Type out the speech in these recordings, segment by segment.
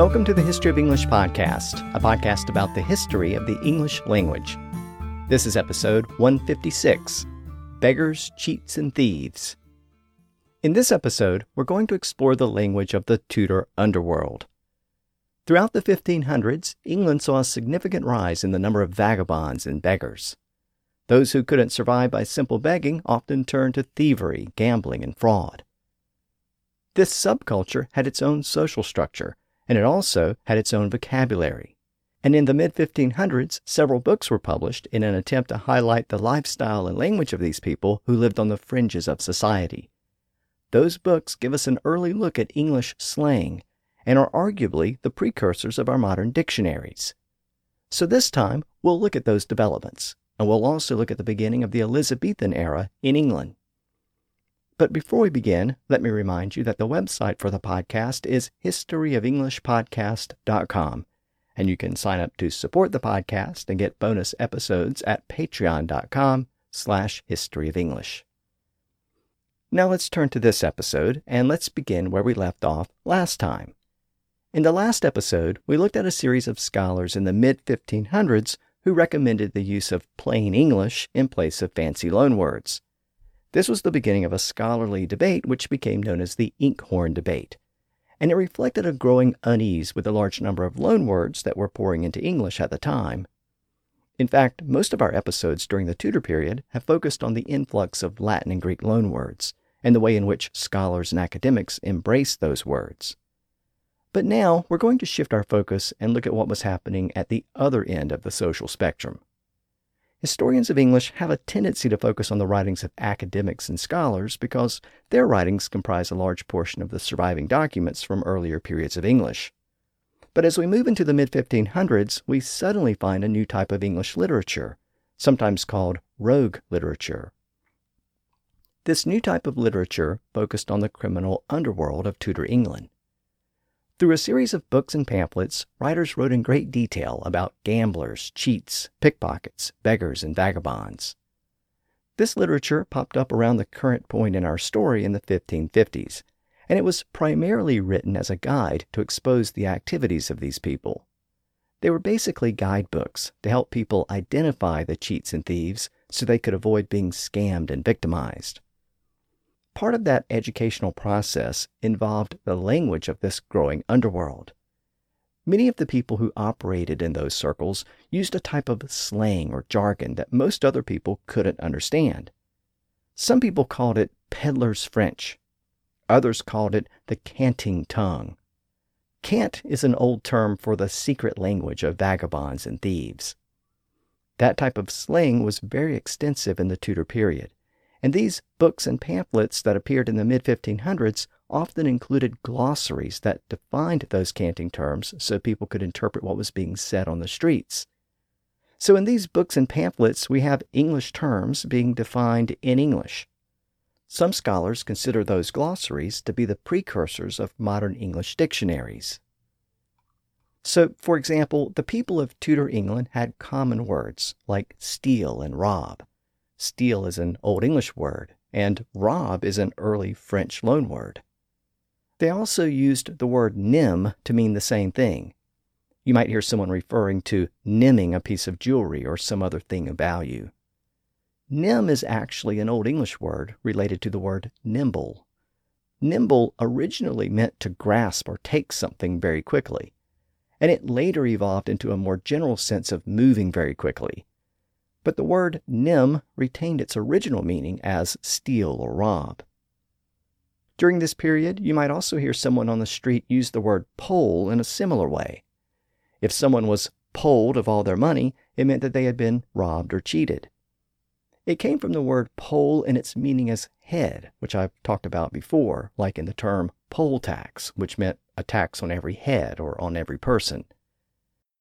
Welcome to the History of English podcast, a podcast about the history of the English language. This is episode 156 Beggars, Cheats, and Thieves. In this episode, we're going to explore the language of the Tudor underworld. Throughout the 1500s, England saw a significant rise in the number of vagabonds and beggars. Those who couldn't survive by simple begging often turned to thievery, gambling, and fraud. This subculture had its own social structure, and it also had its own vocabulary. And in the mid 1500s, several books were published in an attempt to highlight the lifestyle and language of these people who lived on the fringes of society. Those books give us an early look at English slang and are arguably the precursors of our modern dictionaries. So this time, we'll look at those developments, and we'll also look at the beginning of the Elizabethan era in England. But before we begin, let me remind you that the website for the podcast is historyofenglishpodcast.com, and you can sign up to support the podcast and get bonus episodes at patreon.com slash historyofenglish. Now let's turn to this episode, and let's begin where we left off last time. In the last episode, we looked at a series of scholars in the mid 1500s who recommended the use of plain English in place of fancy loanwords. This was the beginning of a scholarly debate which became known as the Inkhorn debate, and it reflected a growing unease with the large number of loanwords that were pouring into English at the time. In fact, most of our episodes during the Tudor period have focused on the influx of Latin and Greek loanwords and the way in which scholars and academics embraced those words. But now we're going to shift our focus and look at what was happening at the other end of the social spectrum. Historians of English have a tendency to focus on the writings of academics and scholars because their writings comprise a large portion of the surviving documents from earlier periods of English. But as we move into the mid 1500s, we suddenly find a new type of English literature, sometimes called rogue literature. This new type of literature focused on the criminal underworld of Tudor England. Through a series of books and pamphlets, writers wrote in great detail about gamblers, cheats, pickpockets, beggars, and vagabonds. This literature popped up around the current point in our story in the 1550s, and it was primarily written as a guide to expose the activities of these people. They were basically guidebooks to help people identify the cheats and thieves so they could avoid being scammed and victimized. Part of that educational process involved the language of this growing underworld. Many of the people who operated in those circles used a type of slang or jargon that most other people couldn't understand. Some people called it peddler's French. Others called it the canting tongue. Cant is an old term for the secret language of vagabonds and thieves. That type of slang was very extensive in the Tudor period and these books and pamphlets that appeared in the mid 1500s often included glossaries that defined those canting terms so people could interpret what was being said on the streets. So, in these books and pamphlets, we have English terms being defined in English. Some scholars consider those glossaries to be the precursors of modern English dictionaries. So, for example, the people of Tudor England had common words like steal and rob. Steal is an Old English word, and rob is an early French loanword. They also used the word nim to mean the same thing. You might hear someone referring to nimming a piece of jewelry or some other thing of value. Nim is actually an Old English word related to the word nimble. Nimble originally meant to grasp or take something very quickly, and it later evolved into a more general sense of moving very quickly, but the word nim retained its original meaning as steal or rob. During this period, you might also hear someone on the street use the word poll in a similar way. If someone was polled of all their money, it meant that they had been robbed or cheated. It came from the word poll in its meaning as head, which I've talked about before, like in the term poll tax, which meant a tax on every head or on every person.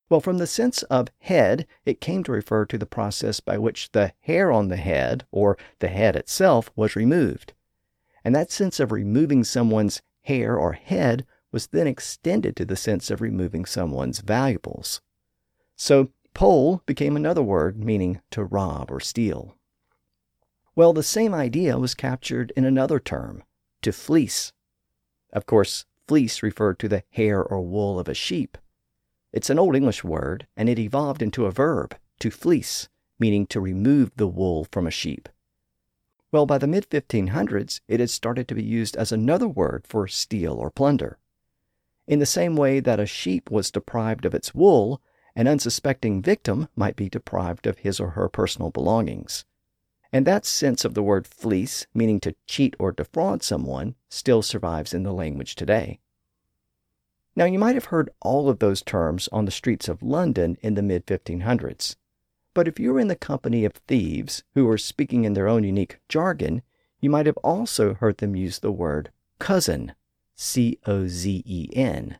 Well, from the sense of head, it came to refer to the process by which the hair on the head, or the head itself, was removed. And that sense of removing someone's hair or head was then extended to the sense of removing someone's valuables. So, poll became another word meaning to rob or steal. Well, the same idea was captured in another term, to fleece. Of course, fleece referred to the hair or wool of a sheep. It's an Old English word, and it evolved into a verb, to fleece, meaning to remove the wool from a sheep. Well, by the mid 1500s, it had started to be used as another word for steal or plunder. In the same way that a sheep was deprived of its wool, an unsuspecting victim might be deprived of his or her personal belongings. And that sense of the word fleece, meaning to cheat or defraud someone, still survives in the language today. Now, you might have heard all of those terms on the streets of London in the mid 1500s. But if you were in the company of thieves who were speaking in their own unique jargon, you might have also heard them use the word cozen, C O Z E N.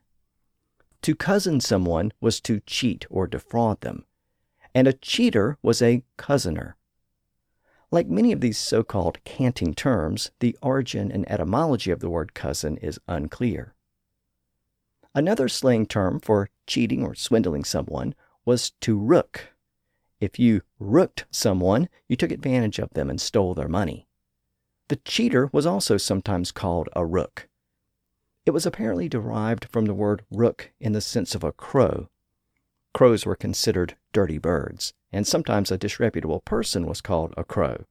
To cozen someone was to cheat or defraud them, and a cheater was a cozener. Like many of these so called canting terms, the origin and etymology of the word cozen is unclear. Another slang term for cheating or swindling someone was to rook. If you rooked someone, you took advantage of them and stole their money. The cheater was also sometimes called a rook. It was apparently derived from the word rook in the sense of a crow. Crows were considered dirty birds and sometimes a disreputable person was called a crow,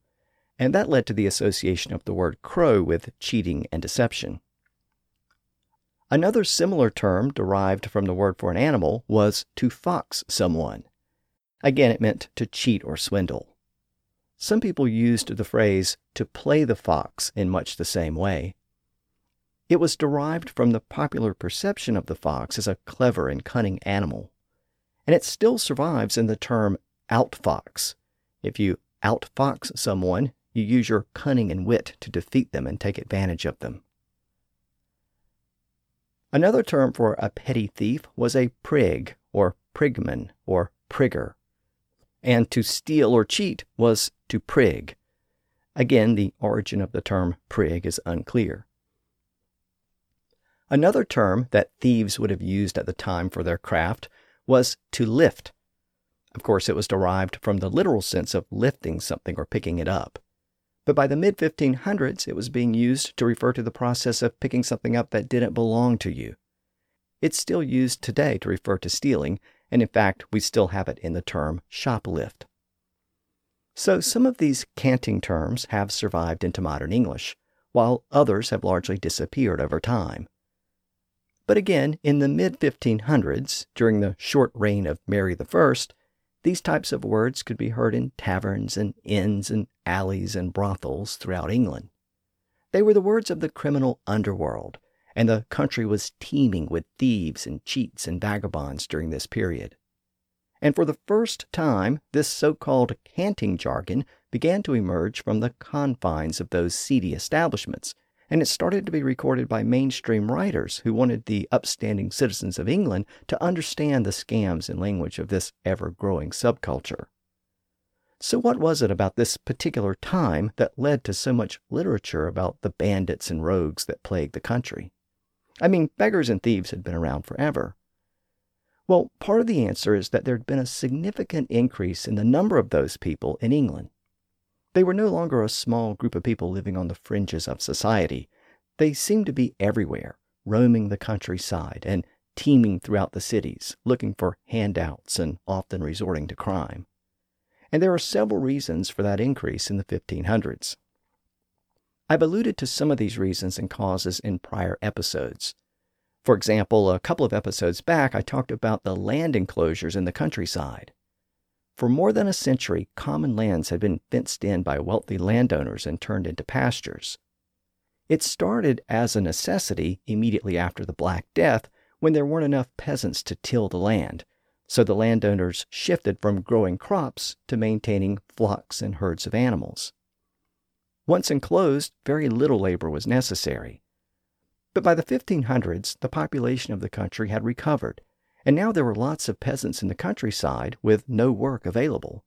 and that led to the association of the word crow with cheating and deception. Another similar term derived from the word for an animal was to fox someone. Again, it meant to cheat or swindle. Some people used the phrase to play the fox in much the same way. It was derived from the popular perception of the fox as a clever and cunning animal, and it still survives in the term outfox. If you outfox someone, you use your cunning and wit to defeat them and take advantage of them. Another term for a petty thief was a prig, or prigman, or prigger. And to steal or cheat was to prig. Again, the origin of the term prig is unclear. Another term that thieves would have used at the time for their craft was to lift, of course, it was derived from the literal sense of lifting something or picking it up. But by the mid 1500s, it was being used to refer to the process of picking something up that didn't belong to you. It's still used today to refer to stealing, and in fact, we still have it in the term shoplift. So some of these canting terms have survived into modern English, while others have largely disappeared over time. But again, in the mid 1500s, during the short reign of Mary I, these types of words could be heard in taverns and inns and alleys and brothels throughout England. They were the words of the criminal underworld, and the country was teeming with thieves and cheats and vagabonds during this period. And for the first time, this so called canting jargon began to emerge from the confines of those seedy establishments and it started to be recorded by mainstream writers who wanted the upstanding citizens of England to understand the scams and language of this ever growing subculture. So, what was it about this particular time that led to so much literature about the bandits and rogues that plagued the country? I mean, beggars and thieves had been around forever. Well, part of the answer is that there had been a significant increase in the number of those people in England. They were no longer a small group of people living on the fringes of society. They seemed to be everywhere, roaming the countryside and teeming throughout the cities, looking for handouts and often resorting to crime. And there are several reasons for that increase in the 1500s. I've alluded to some of these reasons and causes in prior episodes. For example, a couple of episodes back, I talked about the land enclosures in the countryside. For more than a century, common lands had been fenced in by wealthy landowners and turned into pastures. It started as a necessity immediately after the Black Death when there weren't enough peasants to till the land, so the landowners shifted from growing crops to maintaining flocks and herds of animals. Once enclosed, very little labor was necessary. But by the 1500s, the population of the country had recovered and now there were lots of peasants in the countryside with no work available.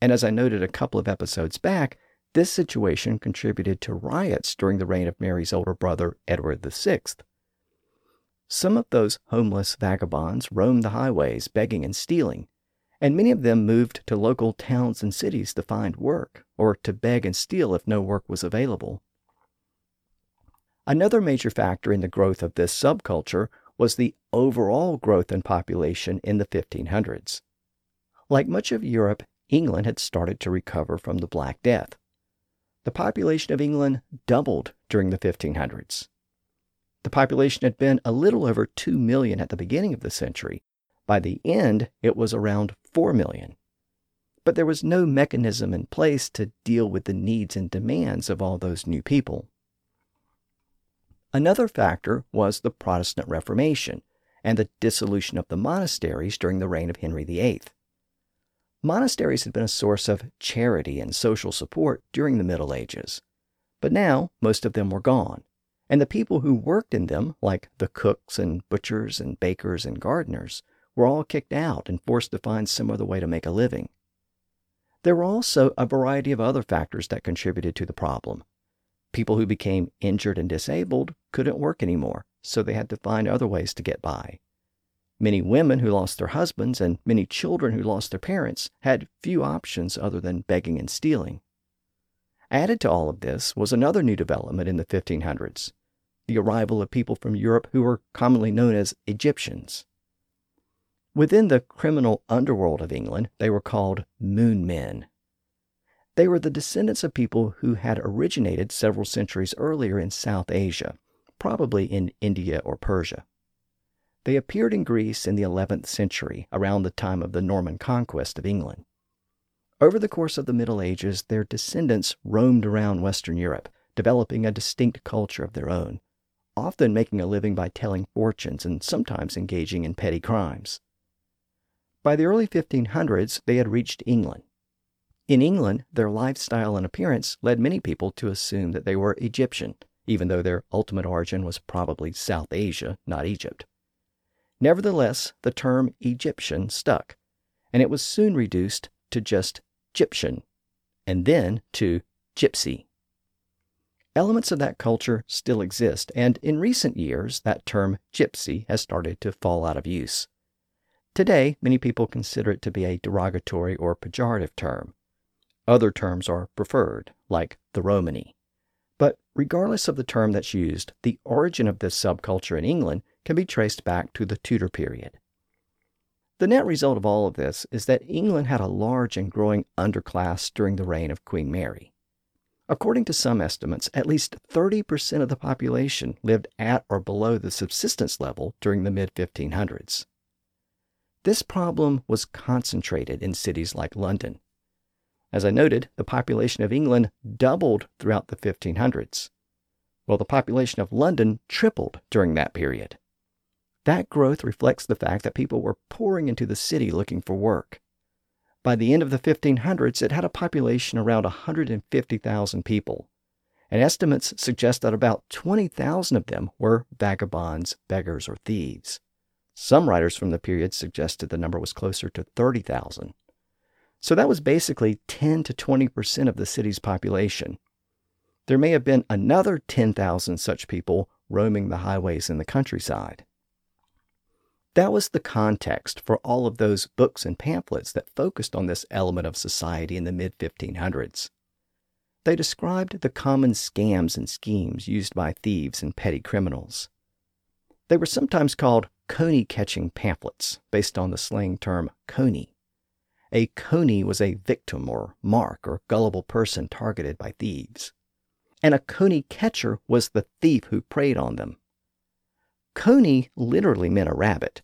And as I noted a couple of episodes back, this situation contributed to riots during the reign of Mary's older brother, Edward VI. Some of those homeless vagabonds roamed the highways begging and stealing, and many of them moved to local towns and cities to find work or to beg and steal if no work was available. Another major factor in the growth of this subculture was the overall growth in population in the 1500s. Like much of Europe, England had started to recover from the Black Death. The population of England doubled during the 1500s. The population had been a little over 2 million at the beginning of the century. By the end, it was around 4 million. But there was no mechanism in place to deal with the needs and demands of all those new people. Another factor was the Protestant Reformation and the dissolution of the monasteries during the reign of Henry VIII. Monasteries had been a source of charity and social support during the Middle Ages, but now most of them were gone, and the people who worked in them, like the cooks and butchers and bakers and gardeners, were all kicked out and forced to find some other way to make a living. There were also a variety of other factors that contributed to the problem. People who became injured and disabled couldn't work anymore, so they had to find other ways to get by. Many women who lost their husbands and many children who lost their parents had few options other than begging and stealing. Added to all of this was another new development in the 1500s the arrival of people from Europe who were commonly known as Egyptians. Within the criminal underworld of England, they were called moon men. They were the descendants of people who had originated several centuries earlier in South Asia, probably in India or Persia. They appeared in Greece in the 11th century, around the time of the Norman conquest of England. Over the course of the Middle Ages, their descendants roamed around Western Europe, developing a distinct culture of their own, often making a living by telling fortunes and sometimes engaging in petty crimes. By the early 1500s, they had reached England. In England, their lifestyle and appearance led many people to assume that they were Egyptian, even though their ultimate origin was probably South Asia, not Egypt. Nevertheless, the term Egyptian stuck, and it was soon reduced to just Gyptian, and then to Gypsy. Elements of that culture still exist, and in recent years, that term gypsy has started to fall out of use. Today, many people consider it to be a derogatory or pejorative term. Other terms are preferred, like the Romany. But regardless of the term that's used, the origin of this subculture in England can be traced back to the Tudor period. The net result of all of this is that England had a large and growing underclass during the reign of Queen Mary. According to some estimates, at least 30% of the population lived at or below the subsistence level during the mid 1500s. This problem was concentrated in cities like London. As I noted, the population of England doubled throughout the 1500s, while the population of London tripled during that period. That growth reflects the fact that people were pouring into the city looking for work. By the end of the 1500s, it had a population around 150,000 people, and estimates suggest that about 20,000 of them were vagabonds, beggars, or thieves. Some writers from the period suggested the number was closer to 30,000. So that was basically 10 to 20% of the city's population. There may have been another 10,000 such people roaming the highways in the countryside. That was the context for all of those books and pamphlets that focused on this element of society in the mid 1500s. They described the common scams and schemes used by thieves and petty criminals. They were sometimes called coney catching pamphlets, based on the slang term coney. A coney was a victim or mark or gullible person targeted by thieves. And a coney catcher was the thief who preyed on them. Coney literally meant a rabbit,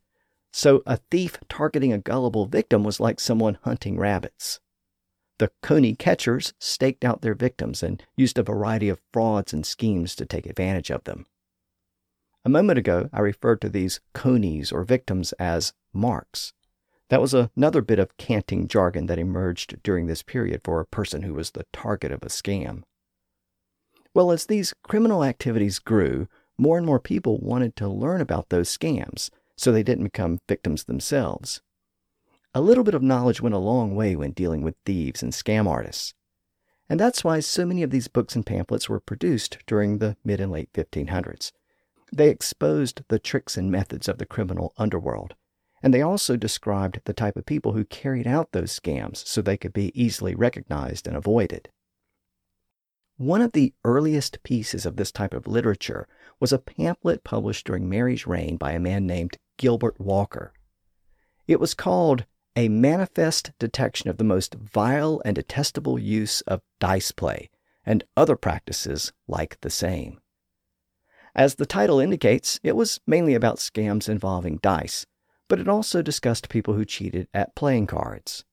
so a thief targeting a gullible victim was like someone hunting rabbits. The coney catchers staked out their victims and used a variety of frauds and schemes to take advantage of them. A moment ago, I referred to these conies or victims as marks. That was another bit of canting jargon that emerged during this period for a person who was the target of a scam. Well, as these criminal activities grew, more and more people wanted to learn about those scams so they didn't become victims themselves. A little bit of knowledge went a long way when dealing with thieves and scam artists. And that's why so many of these books and pamphlets were produced during the mid and late 1500s. They exposed the tricks and methods of the criminal underworld, and they also described the type of people who carried out those scams so they could be easily recognized and avoided. One of the earliest pieces of this type of literature was a pamphlet published during Mary's reign by a man named Gilbert Walker. It was called A Manifest Detection of the Most Vile and Detestable Use of Dice Play and Other Practices Like the Same. As the title indicates, it was mainly about scams involving dice, but it also discussed people who cheated at playing cards.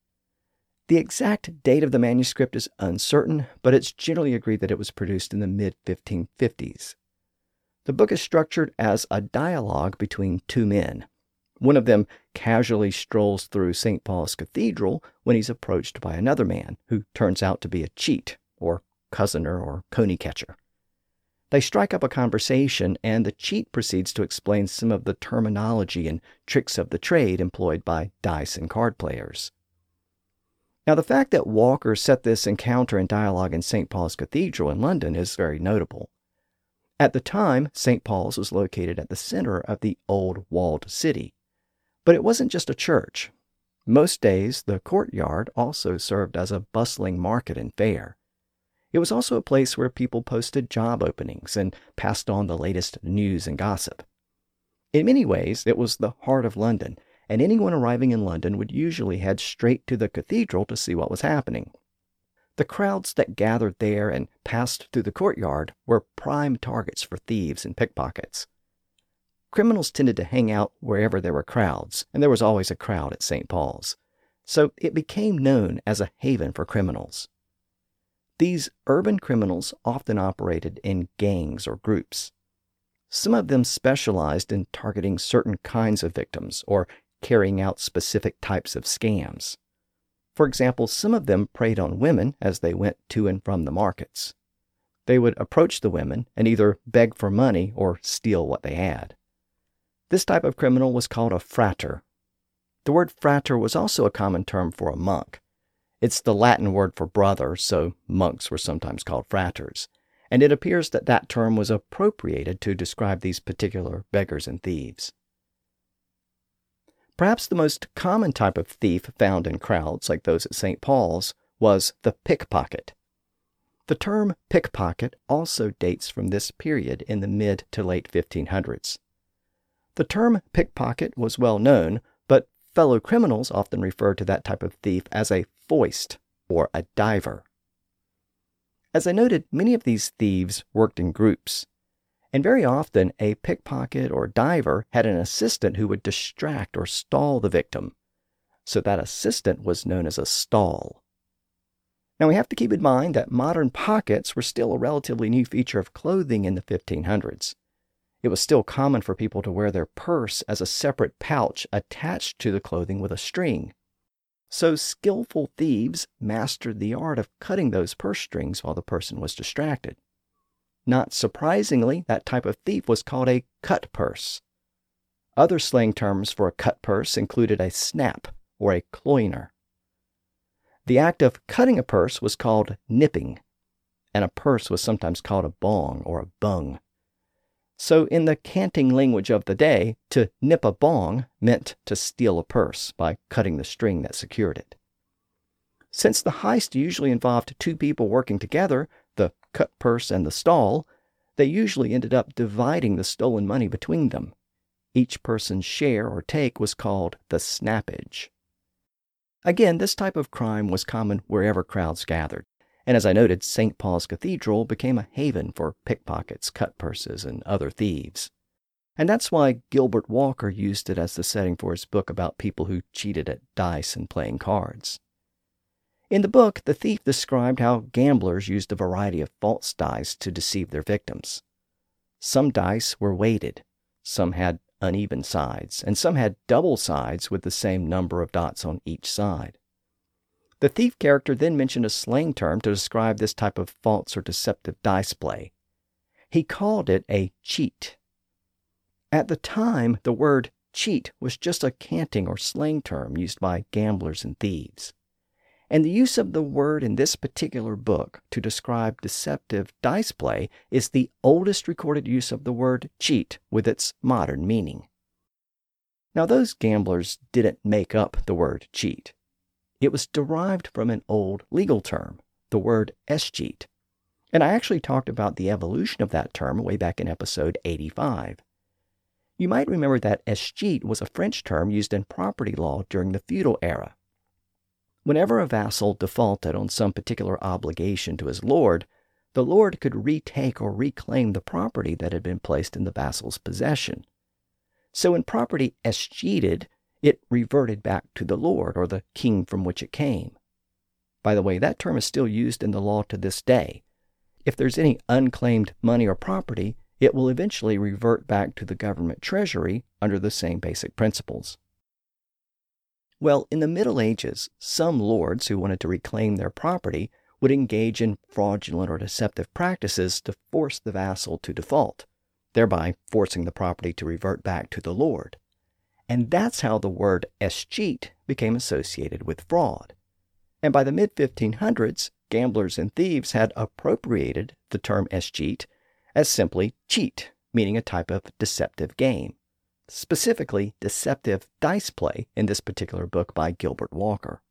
The exact date of the manuscript is uncertain, but it's generally agreed that it was produced in the mid 1550s. The book is structured as a dialogue between two men. One of them casually strolls through St. Paul's Cathedral when he's approached by another man who turns out to be a cheat, or cozener, or coney catcher. They strike up a conversation, and the cheat proceeds to explain some of the terminology and tricks of the trade employed by dice and card players. Now, the fact that Walker set this encounter and dialogue in St. Paul's Cathedral in London is very notable. At the time, St. Paul's was located at the center of the old walled city. But it wasn't just a church. Most days, the courtyard also served as a bustling market and fair. It was also a place where people posted job openings and passed on the latest news and gossip. In many ways, it was the heart of London, and anyone arriving in London would usually head straight to the cathedral to see what was happening. The crowds that gathered there and passed through the courtyard were prime targets for thieves and pickpockets. Criminals tended to hang out wherever there were crowds, and there was always a crowd at St. Paul's. So it became known as a haven for criminals. These urban criminals often operated in gangs or groups. Some of them specialized in targeting certain kinds of victims or carrying out specific types of scams. For example, some of them preyed on women as they went to and from the markets. They would approach the women and either beg for money or steal what they had. This type of criminal was called a frater. The word frater was also a common term for a monk. It's the Latin word for brother, so monks were sometimes called fraters, and it appears that that term was appropriated to describe these particular beggars and thieves. Perhaps the most common type of thief found in crowds like those at St. Paul's was the pickpocket. The term pickpocket also dates from this period in the mid to late 1500s. The term pickpocket was well known, fellow criminals often referred to that type of thief as a foist or a diver. As I noted, many of these thieves worked in groups, and very often, a pickpocket or diver had an assistant who would distract or stall the victim. So that assistant was known as a stall. Now we have to keep in mind that modern pockets were still a relatively new feature of clothing in the 1500s. It was still common for people to wear their purse as a separate pouch attached to the clothing with a string. So skillful thieves mastered the art of cutting those purse strings while the person was distracted. Not surprisingly, that type of thief was called a cut purse. Other slang terms for a cut purse included a snap or a cloyner. The act of cutting a purse was called nipping, and a purse was sometimes called a bong or a bung. So, in the canting language of the day, to nip a bong meant to steal a purse by cutting the string that secured it. Since the heist usually involved two people working together, the cut purse and the stall, they usually ended up dividing the stolen money between them. Each person's share or take was called the snappage. Again, this type of crime was common wherever crowds gathered, and as I noted, St. Paul's Cathedral became a haven for pickpockets, cut purses, and other thieves. And that's why Gilbert Walker used it as the setting for his book about people who cheated at dice and playing cards. In the book, the thief described how gamblers used a variety of false dice to deceive their victims. Some dice were weighted, some had uneven sides, and some had double sides with the same number of dots on each side. The thief character then mentioned a slang term to describe this type of false or deceptive dice play. He called it a cheat. At the time, the word cheat was just a canting or slang term used by gamblers and thieves. And the use of the word in this particular book to describe deceptive dice play is the oldest recorded use of the word cheat with its modern meaning. Now, those gamblers didn't make up the word cheat. It was derived from an old legal term, the word escheat. And I actually talked about the evolution of that term way back in episode 85. You might remember that escheat was a French term used in property law during the feudal era. Whenever a vassal defaulted on some particular obligation to his lord, the lord could retake or reclaim the property that had been placed in the vassal's possession. So when property escheated, it reverted back to the lord or the king from which it came. By the way, that term is still used in the law to this day. If there's any unclaimed money or property, it will eventually revert back to the government treasury under the same basic principles. Well, in the Middle Ages, some lords who wanted to reclaim their property would engage in fraudulent or deceptive practices to force the vassal to default, thereby forcing the property to revert back to the lord. And that's how the word escheat became associated with fraud. And by the mid 1500s, gamblers and thieves had appropriated the term escheat as simply cheat, meaning a type of deceptive game, specifically deceptive dice play in this particular book by Gilbert Walker.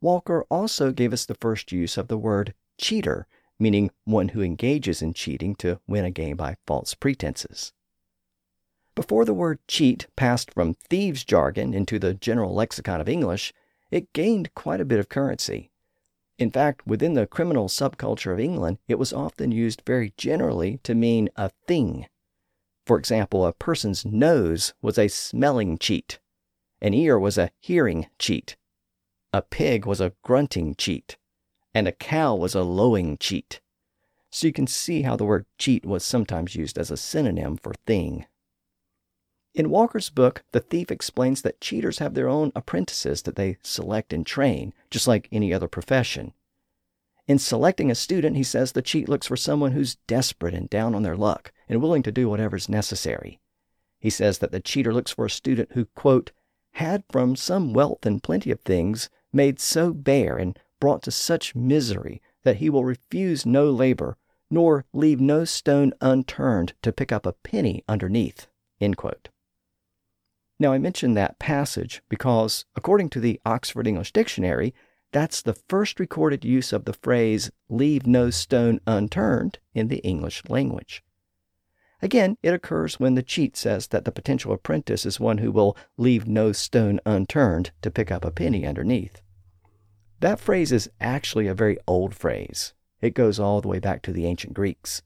Walker also gave us the first use of the word cheater, meaning one who engages in cheating to win a game by false pretenses. Before the word cheat passed from thieves' jargon into the general lexicon of English, it gained quite a bit of currency. In fact, within the criminal subculture of England, it was often used very generally to mean a thing. For example, a person's nose was a smelling cheat, an ear was a hearing cheat, a pig was a grunting cheat, and a cow was a lowing cheat. So you can see how the word cheat was sometimes used as a synonym for thing. In Walker's book, the thief explains that cheaters have their own apprentices that they select and train, just like any other profession. In selecting a student, he says the cheat looks for someone who's desperate and down on their luck and willing to do whatever's necessary. He says that the cheater looks for a student who, quote, had from some wealth and plenty of things made so bare and brought to such misery that he will refuse no labor, nor leave no stone unturned to pick up a penny underneath. End quote. Now, I mention that passage because, according to the Oxford English Dictionary, that's the first recorded use of the phrase, leave no stone unturned, in the English language. Again, it occurs when the cheat says that the potential apprentice is one who will leave no stone unturned to pick up a penny underneath. That phrase is actually a very old phrase. It goes all the way back to the ancient Greeks.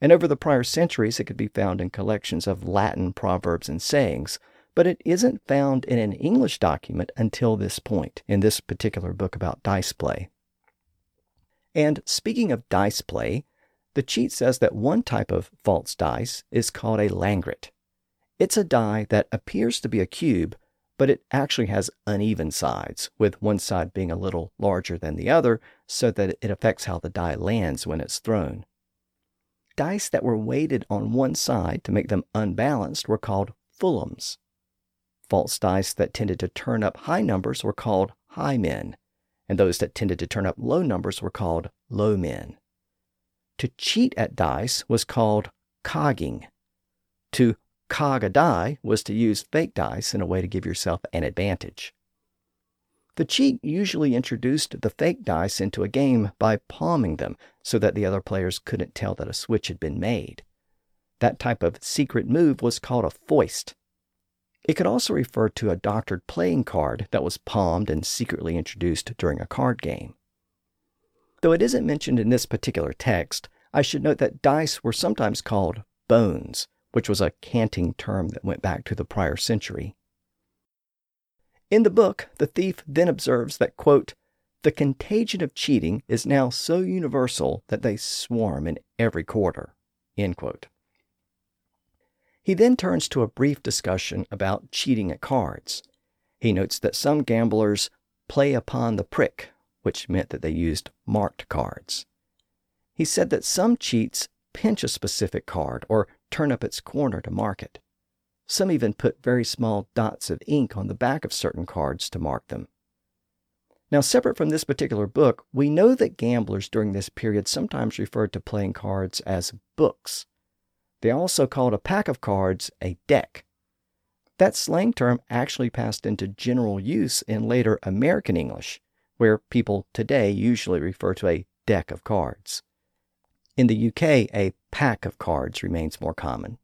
And over the prior centuries, it could be found in collections of Latin proverbs and sayings, but it isn't found in an English document until this point, in this particular book about dice play. And speaking of dice play, the cheat says that one type of false dice is called a langret. It's a die that appears to be a cube, but it actually has uneven sides, with one side being a little larger than the other so that it affects how the die lands when it's thrown. Dice that were weighted on one side to make them unbalanced were called fulhams. False dice that tended to turn up high numbers were called high men, and those that tended to turn up low numbers were called low men. To cheat at dice was called cogging. To cog a die was to use fake dice in a way to give yourself an advantage. The cheat usually introduced the fake dice into a game by palming them so that the other players couldn't tell that a switch had been made. That type of secret move was called a foist, it could also refer to a doctored playing card that was palmed and secretly introduced during a card game. Though it isn't mentioned in this particular text, I should note that dice were sometimes called bones, which was a canting term that went back to the prior century. In the book, the thief then observes that, quote, the contagion of cheating is now so universal that they swarm in every quarter. End quote. He then turns to a brief discussion about cheating at cards. He notes that some gamblers play upon the prick, which meant that they used marked cards. He said that some cheats pinch a specific card or turn up its corner to mark it. Some even put very small dots of ink on the back of certain cards to mark them. Now, separate from this particular book, we know that gamblers during this period sometimes referred to playing cards as books. They also called a pack of cards a deck. That slang term actually passed into general use in later American English, where people today usually refer to a deck of cards. In the UK, a pack of cards remains more common.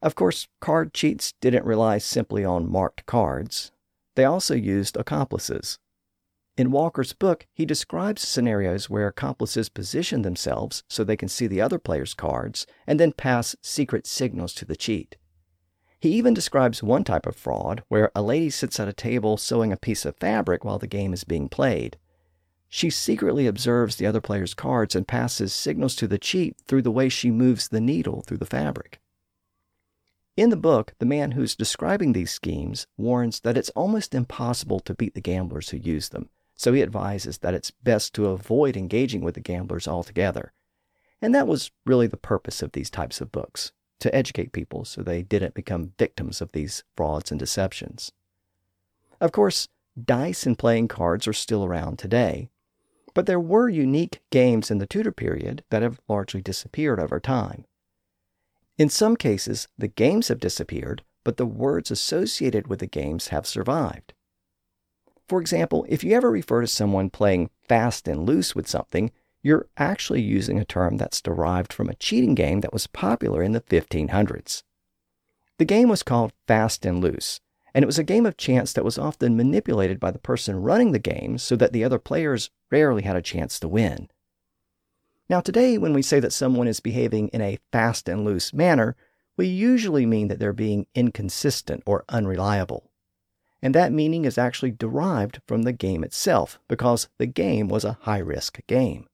Of course, card cheats didn't rely simply on marked cards. They also used accomplices. In Walker's book, he describes scenarios where accomplices position themselves so they can see the other player's cards and then pass secret signals to the cheat. He even describes one type of fraud where a lady sits at a table sewing a piece of fabric while the game is being played. She secretly observes the other player's cards and passes signals to the cheat through the way she moves the needle through the fabric. In the book, the man who's describing these schemes warns that it's almost impossible to beat the gamblers who use them, so he advises that it's best to avoid engaging with the gamblers altogether. And that was really the purpose of these types of books to educate people so they didn't become victims of these frauds and deceptions. Of course, dice and playing cards are still around today, but there were unique games in the Tudor period that have largely disappeared over time. In some cases, the games have disappeared, but the words associated with the games have survived. For example, if you ever refer to someone playing fast and loose with something, you're actually using a term that's derived from a cheating game that was popular in the 1500s. The game was called Fast and Loose, and it was a game of chance that was often manipulated by the person running the game so that the other players rarely had a chance to win. Now, today, when we say that someone is behaving in a fast and loose manner, we usually mean that they're being inconsistent or unreliable. And that meaning is actually derived from the game itself, because the game was a high risk game.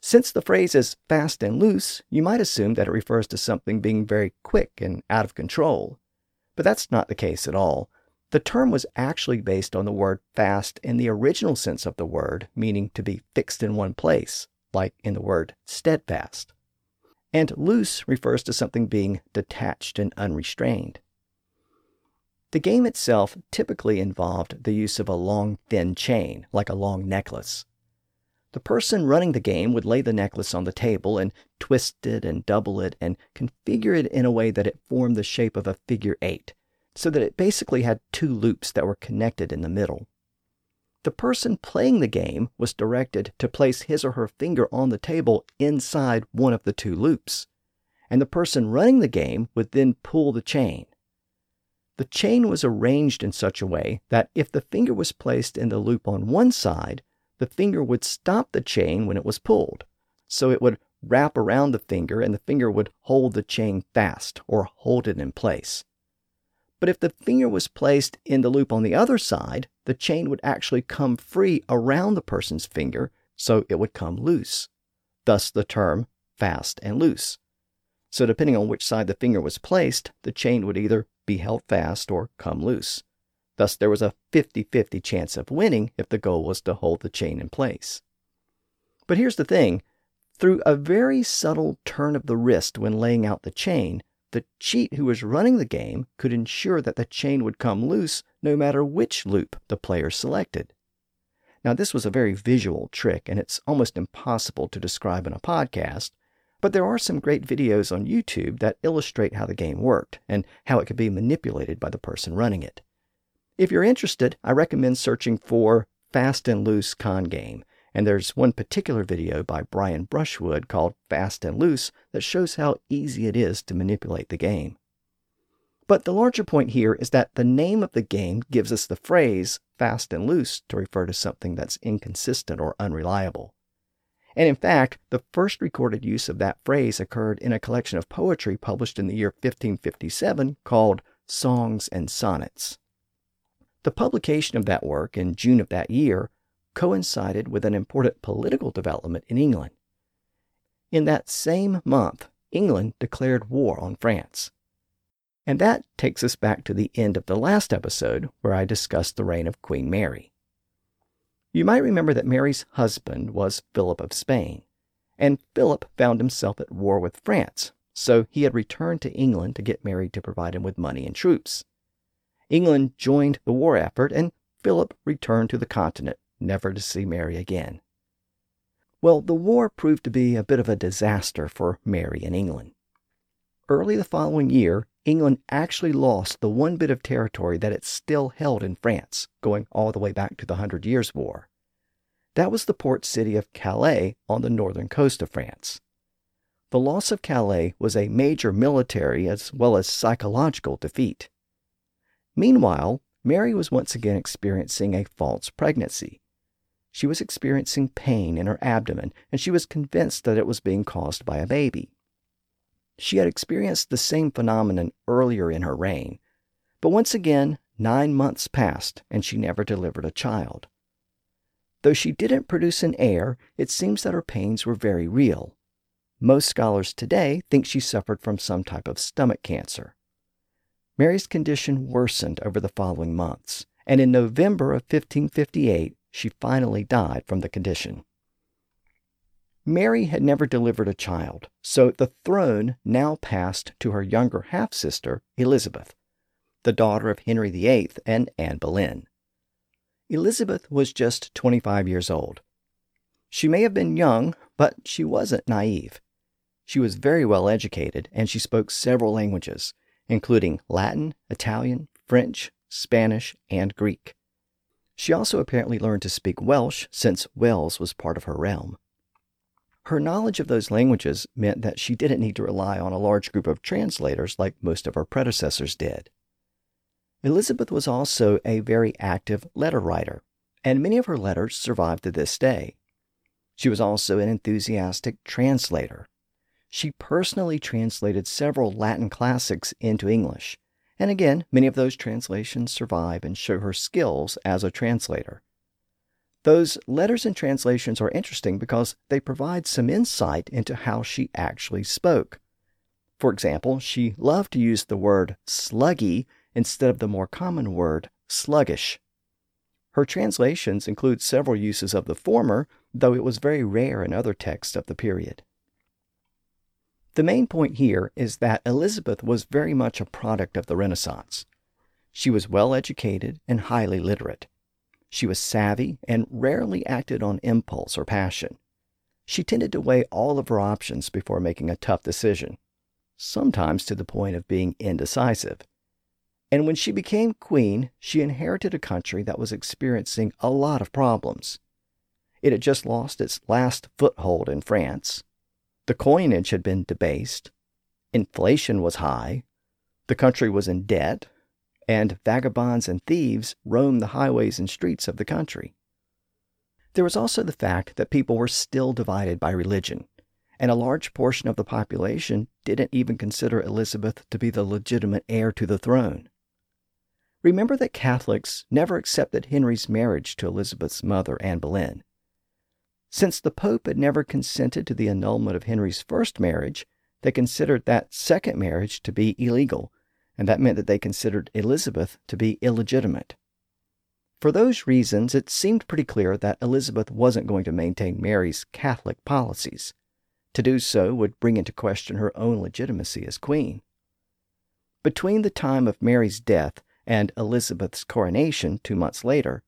Since the phrase is fast and loose, you might assume that it refers to something being very quick and out of control. But that's not the case at all. The term was actually based on the word fast in the original sense of the word, meaning to be fixed in one place, like in the word steadfast. And loose refers to something being detached and unrestrained. The game itself typically involved the use of a long, thin chain, like a long necklace. The person running the game would lay the necklace on the table and twist it and double it and configure it in a way that it formed the shape of a figure eight, so that it basically had two loops that were connected in the middle. The person playing the game was directed to place his or her finger on the table inside one of the two loops, and the person running the game would then pull the chain. The chain was arranged in such a way that if the finger was placed in the loop on one side, the finger would stop the chain when it was pulled. So it would wrap around the finger and the finger would hold the chain fast or hold it in place. But if the finger was placed in the loop on the other side, the chain would actually come free around the person's finger, so it would come loose. Thus the term fast and loose. So depending on which side the finger was placed, the chain would either be held fast or come loose. Thus, there was a 50 50 chance of winning if the goal was to hold the chain in place. But here's the thing through a very subtle turn of the wrist when laying out the chain, the cheat who was running the game could ensure that the chain would come loose no matter which loop the player selected. Now, this was a very visual trick, and it's almost impossible to describe in a podcast, but there are some great videos on YouTube that illustrate how the game worked and how it could be manipulated by the person running it. If you're interested, I recommend searching for Fast and Loose Con Game. And there's one particular video by Brian Brushwood called Fast and Loose that shows how easy it is to manipulate the game. But the larger point here is that the name of the game gives us the phrase fast and loose to refer to something that's inconsistent or unreliable. And in fact, the first recorded use of that phrase occurred in a collection of poetry published in the year 1557 called Songs and Sonnets. The publication of that work in June of that year coincided with an important political development in England. In that same month, England declared war on France. And that takes us back to the end of the last episode where I discussed the reign of Queen Mary. You might remember that Mary's husband was Philip of Spain, and Philip found himself at war with France, so he had returned to England to get Mary to provide him with money and troops. England joined the war effort, and Philip returned to the continent, never to see Mary again. Well, the war proved to be a bit of a disaster for Mary and England. Early the following year, England actually lost the one bit of territory that it still held in France, going all the way back to the Hundred Years' War. That was the port city of Calais on the northern coast of France. The loss of Calais was a major military as well as psychological defeat. Meanwhile, Mary was once again experiencing a false pregnancy. She was experiencing pain in her abdomen, and she was convinced that it was being caused by a baby. She had experienced the same phenomenon earlier in her reign, but once again, nine months passed and she never delivered a child. Though she didn't produce an heir, it seems that her pains were very real. Most scholars today think she suffered from some type of stomach cancer. Mary's condition worsened over the following months, and in November of 1558, she finally died from the condition. Mary had never delivered a child, so the throne now passed to her younger half sister, Elizabeth, the daughter of Henry VIII and Anne Boleyn. Elizabeth was just 25 years old. She may have been young, but she wasn't naive. She was very well educated and she spoke several languages, including Latin, Italian, French, Spanish, and Greek. She also apparently learned to speak Welsh since Wales was part of her realm. Her knowledge of those languages meant that she didn't need to rely on a large group of translators like most of her predecessors did. Elizabeth was also a very active letter writer, and many of her letters survive to this day. She was also an enthusiastic translator. She personally translated several Latin classics into English, and again, many of those translations survive and show her skills as a translator. Those letters and translations are interesting because they provide some insight into how she actually spoke. For example, she loved to use the word sluggy instead of the more common word sluggish. Her translations include several uses of the former, though it was very rare in other texts of the period. The main point here is that Elizabeth was very much a product of the Renaissance. She was well educated and highly literate. She was savvy and rarely acted on impulse or passion. She tended to weigh all of her options before making a tough decision, sometimes to the point of being indecisive. And when she became queen, she inherited a country that was experiencing a lot of problems. It had just lost its last foothold in France. The coinage had been debased. Inflation was high. The country was in debt and vagabonds and thieves roamed the highways and streets of the country. There was also the fact that people were still divided by religion, and a large portion of the population didn't even consider Elizabeth to be the legitimate heir to the throne. Remember that Catholics never accepted Henry's marriage to Elizabeth's mother, Anne Boleyn. Since the Pope had never consented to the annulment of Henry's first marriage, they considered that second marriage to be illegal and that meant that they considered Elizabeth to be illegitimate. For those reasons, it seemed pretty clear that Elizabeth wasn't going to maintain Mary's Catholic policies. To do so would bring into question her own legitimacy as queen. Between the time of Mary's death and Elizabeth's coronation two months later,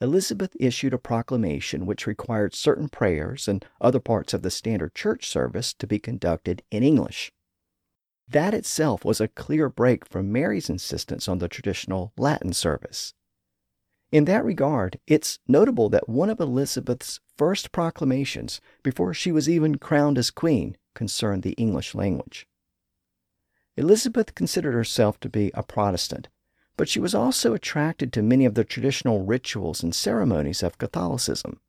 Elizabeth issued a proclamation which required certain prayers and other parts of the standard church service to be conducted in English. That itself was a clear break from Mary's insistence on the traditional Latin service. In that regard, it's notable that one of Elizabeth's first proclamations, before she was even crowned as queen, concerned the English language. Elizabeth considered herself to be a Protestant, but she was also attracted to many of the traditional rituals and ceremonies of Catholicism.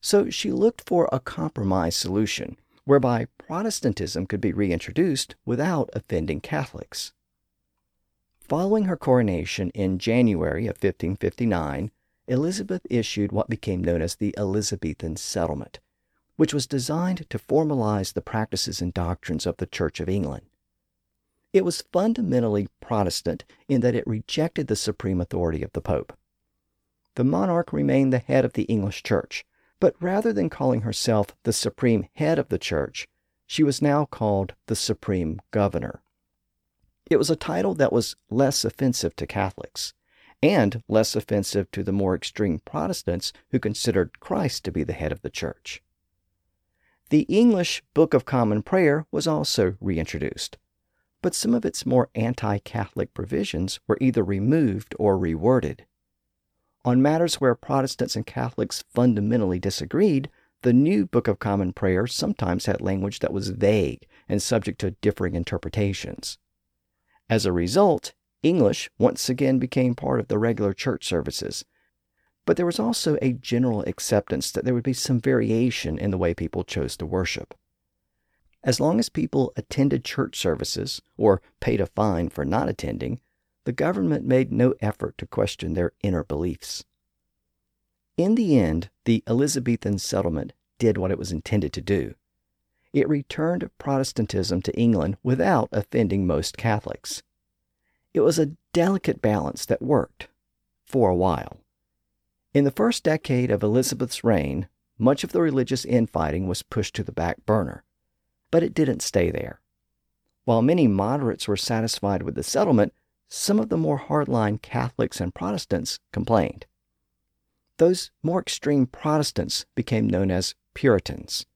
So she looked for a compromise solution whereby Protestantism could be reintroduced without offending Catholics. Following her coronation in January of 1559, Elizabeth issued what became known as the Elizabethan Settlement, which was designed to formalize the practices and doctrines of the Church of England. It was fundamentally Protestant in that it rejected the supreme authority of the Pope. The monarch remained the head of the English Church, but rather than calling herself the supreme head of the church, she was now called the supreme governor. It was a title that was less offensive to Catholics and less offensive to the more extreme Protestants who considered Christ to be the head of the church. The English Book of Common Prayer was also reintroduced, but some of its more anti Catholic provisions were either removed or reworded. On matters where Protestants and Catholics fundamentally disagreed, the new Book of Common Prayer sometimes had language that was vague and subject to differing interpretations. As a result, English once again became part of the regular church services. But there was also a general acceptance that there would be some variation in the way people chose to worship. As long as people attended church services or paid a fine for not attending, the government made no effort to question their inner beliefs. In the end, the Elizabethan settlement did what it was intended to do. It returned Protestantism to England without offending most Catholics. It was a delicate balance that worked for a while. In the first decade of Elizabeth's reign, much of the religious infighting was pushed to the back burner, but it didn't stay there. While many moderates were satisfied with the settlement, some of the more hardline Catholics and Protestants complained. Those more extreme Protestants became known as Puritans,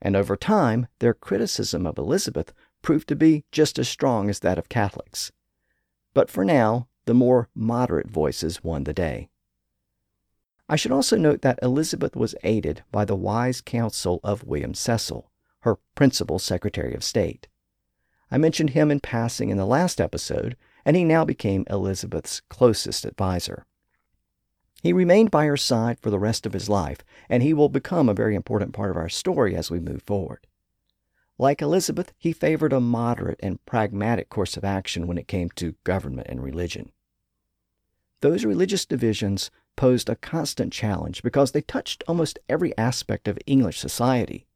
and over time their criticism of Elizabeth proved to be just as strong as that of Catholics. But for now, the more moderate voices won the day. I should also note that Elizabeth was aided by the wise counsel of William Cecil, her principal Secretary of State. I mentioned him in passing in the last episode, and he now became Elizabeth's closest adviser. He remained by her side for the rest of his life, and he will become a very important part of our story as we move forward. Like Elizabeth, he favored a moderate and pragmatic course of action when it came to government and religion. Those religious divisions posed a constant challenge because they touched almost every aspect of English society,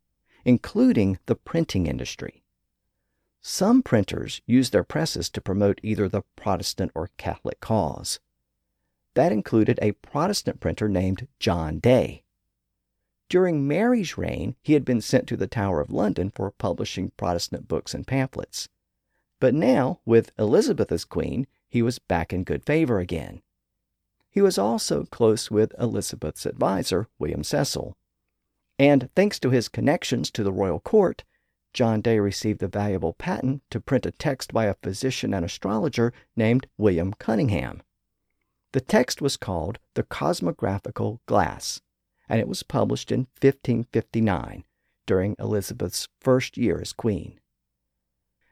including the printing industry. Some printers used their presses to promote either the Protestant or Catholic cause. That included a Protestant printer named John Day. During Mary's reign, he had been sent to the Tower of London for publishing Protestant books and pamphlets. But now, with Elizabeth as queen, he was back in good favor again. He was also close with Elizabeth's adviser, William Cecil. And thanks to his connections to the royal court, John Day received a valuable patent to print a text by a physician and astrologer named William Cunningham. The text was called The Cosmographical Glass, and it was published in 1559 during Elizabeth's first year as queen.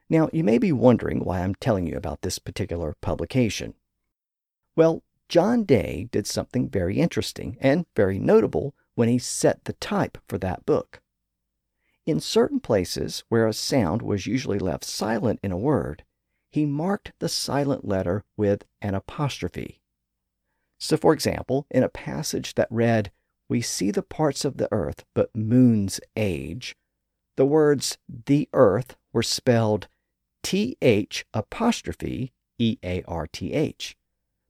Now, you may be wondering why I'm telling you about this particular publication. Well, John Day did something very interesting and very notable when he set the type for that book. In certain places where a sound was usually left silent in a word, he marked the silent letter with an apostrophe. So, for example, in a passage that read, We see the parts of the earth, but moon's age, the words the earth were spelled T H apostrophe E A R T H.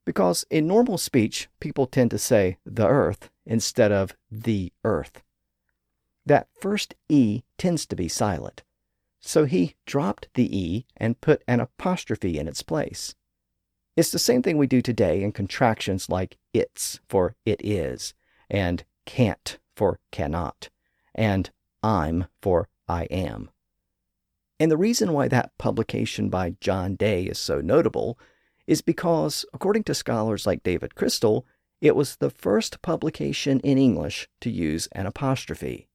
Because in normal speech, people tend to say the earth instead of the earth that first E tends to be silent. So he dropped the E and put an apostrophe in its place. It's the same thing we do today in contractions like it's for it is, and can't for cannot, and I'm for I am. And the reason why that publication by John Day is so notable is because, according to scholars like David Crystal, it was the first publication in English to use an apostrophe.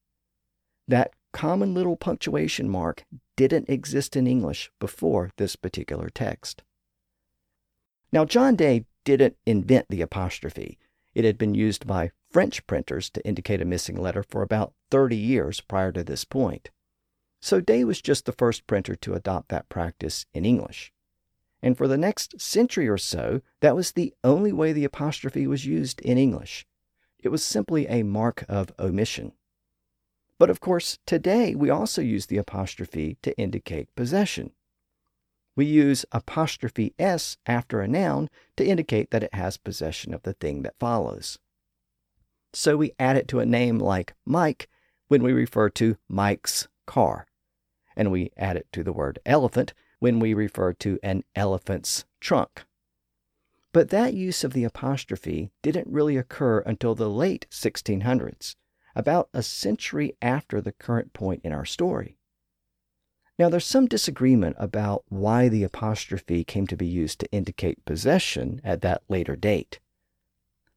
That common little punctuation mark didn't exist in English before this particular text. Now, John Day didn't invent the apostrophe. It had been used by French printers to indicate a missing letter for about 30 years prior to this point. So Day was just the first printer to adopt that practice in English. And for the next century or so, that was the only way the apostrophe was used in English. It was simply a mark of omission. But of course, today we also use the apostrophe to indicate possession. We use apostrophe s after a noun to indicate that it has possession of the thing that follows. So we add it to a name like Mike when we refer to Mike's car, and we add it to the word elephant when we refer to an elephant's trunk. But that use of the apostrophe didn't really occur until the late 1600s about a century after the current point in our story. Now, there's some disagreement about why the apostrophe came to be used to indicate possession at that later date.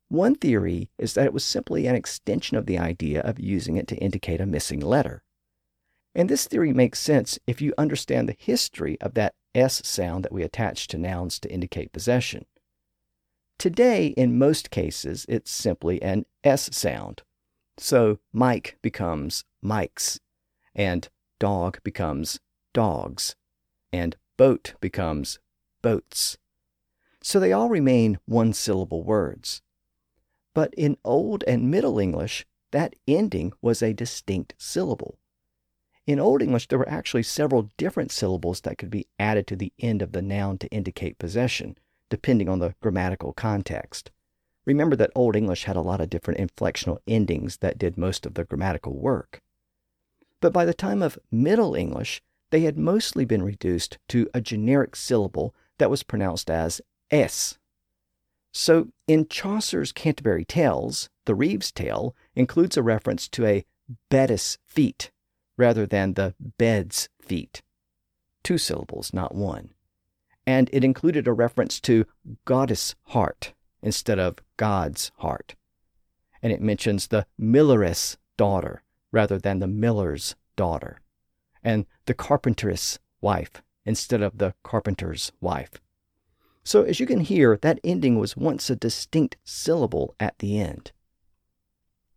One theory is that it was simply an extension of the idea of using it to indicate a missing letter. And this theory makes sense if you understand the history of that S sound that we attach to nouns to indicate possession. Today, in most cases, it's simply an S sound. So Mike becomes Mikes, and dog becomes dogs, and boat becomes boats. So they all remain one syllable words. But in Old and Middle English, that ending was a distinct syllable. In Old English, there were actually several different syllables that could be added to the end of the noun to indicate possession depending on the grammatical context. Remember that Old English had a lot of different inflectional endings that did most of the grammatical work. But by the time of Middle English, they had mostly been reduced to a generic syllable that was pronounced as S. So in Chaucer's Canterbury Tales, the Reeve's Tale includes a reference to a bed's feet rather than the bed's feet. Two syllables, not one and it included a reference to goddess heart instead of God's heart. And it mentions the milleress daughter rather than the miller's daughter, and the carpenteress wife instead of the carpenter's wife. So, as you can hear, that ending was once a distinct syllable at the end.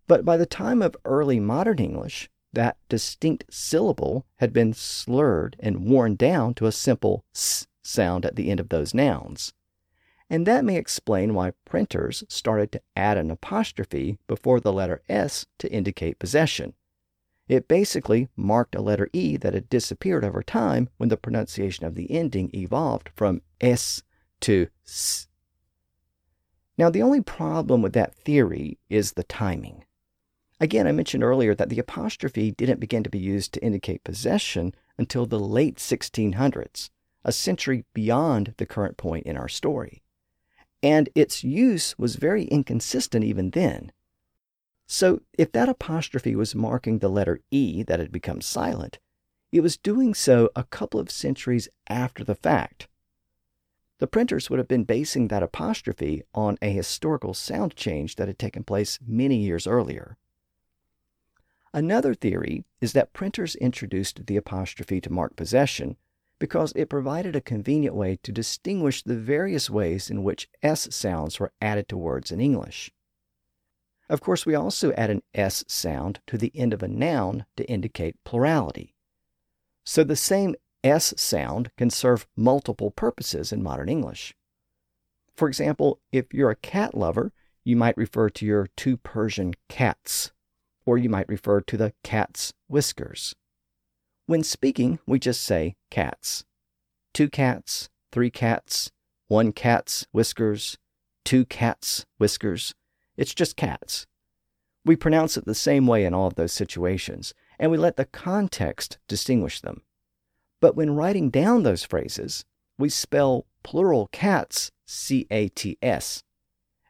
But by the time of early modern English, that distinct syllable had been slurred and worn down to a simple s sound at the end of those nouns. And that may explain why printers started to add an apostrophe before the letter S to indicate possession. It basically marked a letter E that had disappeared over time when the pronunciation of the ending evolved from S to S. Now, the only problem with that theory is the timing. Again, I mentioned earlier that the apostrophe didn't begin to be used to indicate possession until the late 1600s a century beyond the current point in our story. And its use was very inconsistent even then. So, if that apostrophe was marking the letter E that had become silent, it was doing so a couple of centuries after the fact. The printers would have been basing that apostrophe on a historical sound change that had taken place many years earlier. Another theory is that printers introduced the apostrophe to mark possession because it provided a convenient way to distinguish the various ways in which S sounds were added to words in English. Of course, we also add an S sound to the end of a noun to indicate plurality. So the same S sound can serve multiple purposes in modern English. For example, if you're a cat lover, you might refer to your two Persian cats, or you might refer to the cat's whiskers. When speaking, we just say cats. Two cats, three cats, one cat's whiskers, two cats' whiskers. It's just cats. We pronounce it the same way in all of those situations, and we let the context distinguish them. But when writing down those phrases, we spell plural cats C A T S,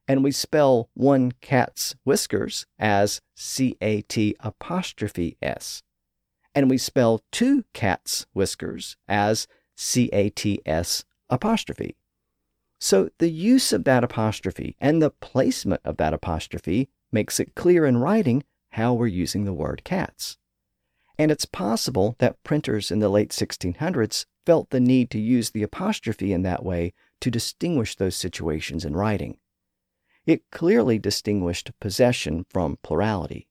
and we spell one cat's whiskers as C A T apostrophe S and we spell two cat's whiskers as C A T S apostrophe. So the use of that apostrophe and the placement of that apostrophe makes it clear in writing how we're using the word cats. And it's possible that printers in the late 1600s felt the need to use the apostrophe in that way to distinguish those situations in writing. It clearly distinguished possession from plurality.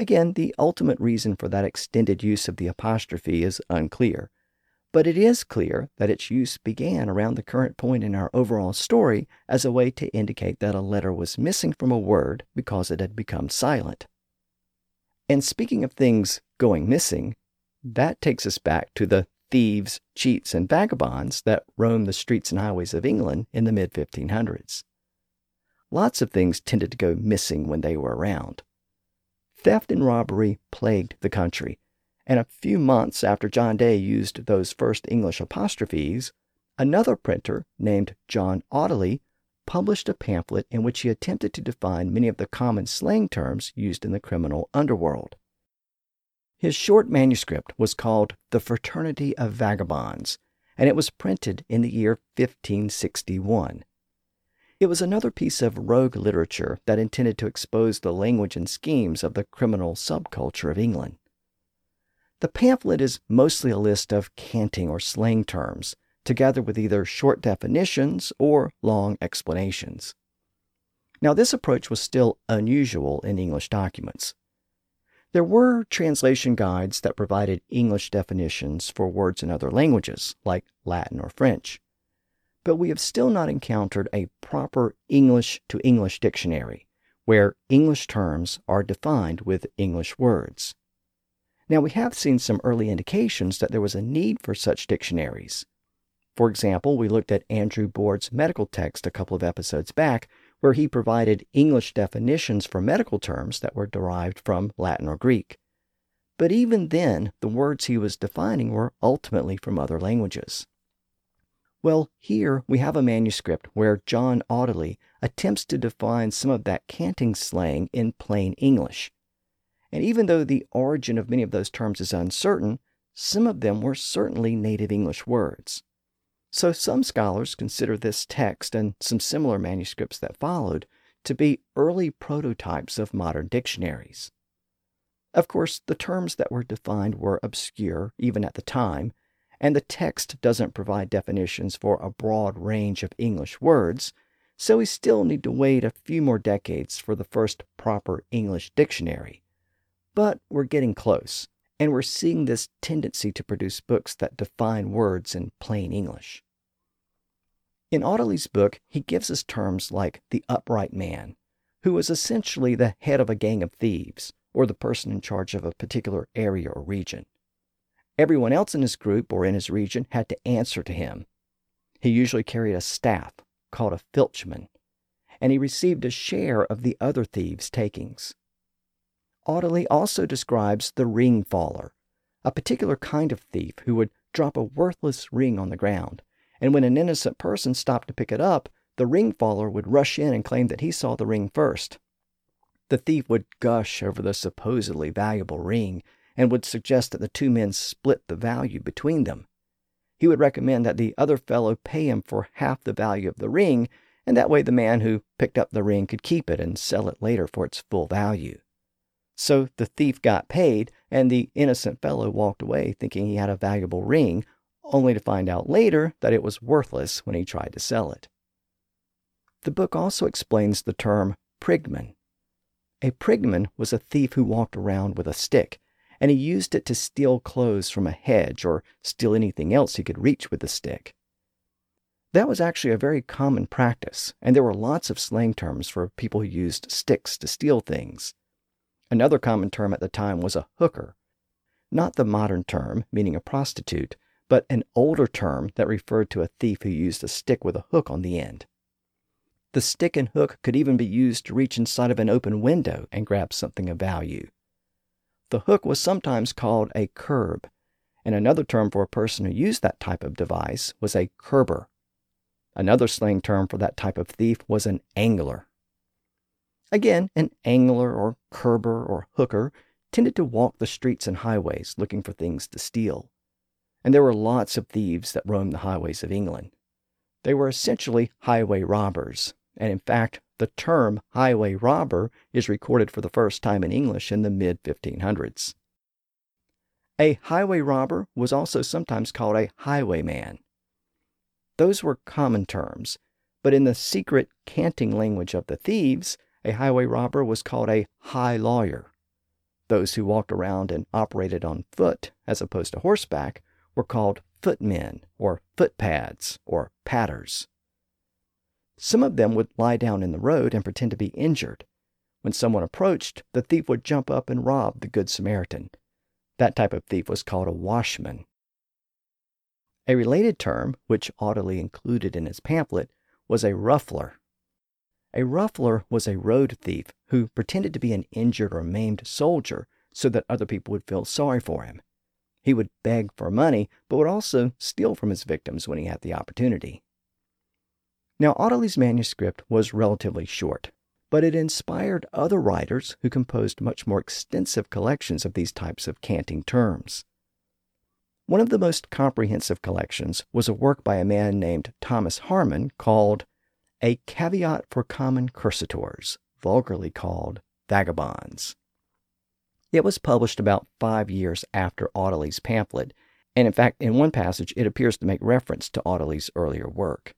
Again, the ultimate reason for that extended use of the apostrophe is unclear, but it is clear that its use began around the current point in our overall story as a way to indicate that a letter was missing from a word because it had become silent. And speaking of things going missing, that takes us back to the thieves, cheats, and vagabonds that roamed the streets and highways of England in the mid 1500s. Lots of things tended to go missing when they were around. Theft and robbery plagued the country, and a few months after John Day used those first English apostrophes, another printer named John Audeley published a pamphlet in which he attempted to define many of the common slang terms used in the criminal underworld. His short manuscript was called The Fraternity of Vagabonds, and it was printed in the year 1561. It was another piece of rogue literature that intended to expose the language and schemes of the criminal subculture of England. The pamphlet is mostly a list of canting or slang terms, together with either short definitions or long explanations. Now, this approach was still unusual in English documents. There were translation guides that provided English definitions for words in other languages, like Latin or French but we have still not encountered a proper English to English dictionary where English terms are defined with English words. Now, we have seen some early indications that there was a need for such dictionaries. For example, we looked at Andrew Boorde's medical text a couple of episodes back, where he provided English definitions for medical terms that were derived from Latin or Greek. But even then, the words he was defining were ultimately from other languages. Well, here we have a manuscript where John Audeley attempts to define some of that canting slang in plain English. And even though the origin of many of those terms is uncertain, some of them were certainly native English words. So some scholars consider this text and some similar manuscripts that followed to be early prototypes of modern dictionaries. Of course, the terms that were defined were obscure even at the time, and the text doesn't provide definitions for a broad range of English words, so we still need to wait a few more decades for the first proper English dictionary. But we're getting close, and we're seeing this tendency to produce books that define words in plain English. In Audeley's book, he gives us terms like the upright man, who is essentially the head of a gang of thieves, or the person in charge of a particular area or region. Everyone else in his group or in his region had to answer to him. He usually carried a staff called a filchman, and he received a share of the other thieves' takings. Audeley also describes the ring faller, a particular kind of thief who would drop a worthless ring on the ground, and when an innocent person stopped to pick it up, the ring faller would rush in and claim that he saw the ring first. The thief would gush over the supposedly valuable ring and would suggest that the two men split the value between them. He would recommend that the other fellow pay him for half the value of the ring, and that way the man who picked up the ring could keep it and sell it later for its full value. So the thief got paid, and the innocent fellow walked away thinking he had a valuable ring, only to find out later that it was worthless when he tried to sell it. The book also explains the term prigman. A prigman was a thief who walked around with a stick and he used it to steal clothes from a hedge or steal anything else he could reach with the stick. That was actually a very common practice, and there were lots of slang terms for people who used sticks to steal things. Another common term at the time was a hooker. Not the modern term, meaning a prostitute, but an older term that referred to a thief who used a stick with a hook on the end. The stick and hook could even be used to reach inside of an open window and grab something of value. The hook was sometimes called a curb, and another term for a person who used that type of device was a curber. Another slang term for that type of thief was an angler. Again, an angler or curber or hooker tended to walk the streets and highways looking for things to steal. And there were lots of thieves that roamed the highways of England. They were essentially highway robbers, and in fact, the term highway robber is recorded for the first time in English in the mid 1500s. A highway robber was also sometimes called a highwayman. Those were common terms, but in the secret canting language of the thieves, a highway robber was called a high lawyer. Those who walked around and operated on foot as opposed to horseback were called footmen or footpads or padders. Some of them would lie down in the road and pretend to be injured. When someone approached, the thief would jump up and rob the Good Samaritan. That type of thief was called a washman. A related term, which Audeley included in his pamphlet, was a ruffler. A ruffler was a road thief who pretended to be an injured or maimed soldier so that other people would feel sorry for him. He would beg for money, but would also steal from his victims when he had the opportunity. Now, Audeley's manuscript was relatively short, but it inspired other writers who composed much more extensive collections of these types of canting terms. One of the most comprehensive collections was a work by a man named Thomas Harman called a caveat for common cursitors, vulgarly called vagabonds. It was published about five years after Audeley's pamphlet, and in fact, in one passage, it appears to make reference to Audeley's earlier work.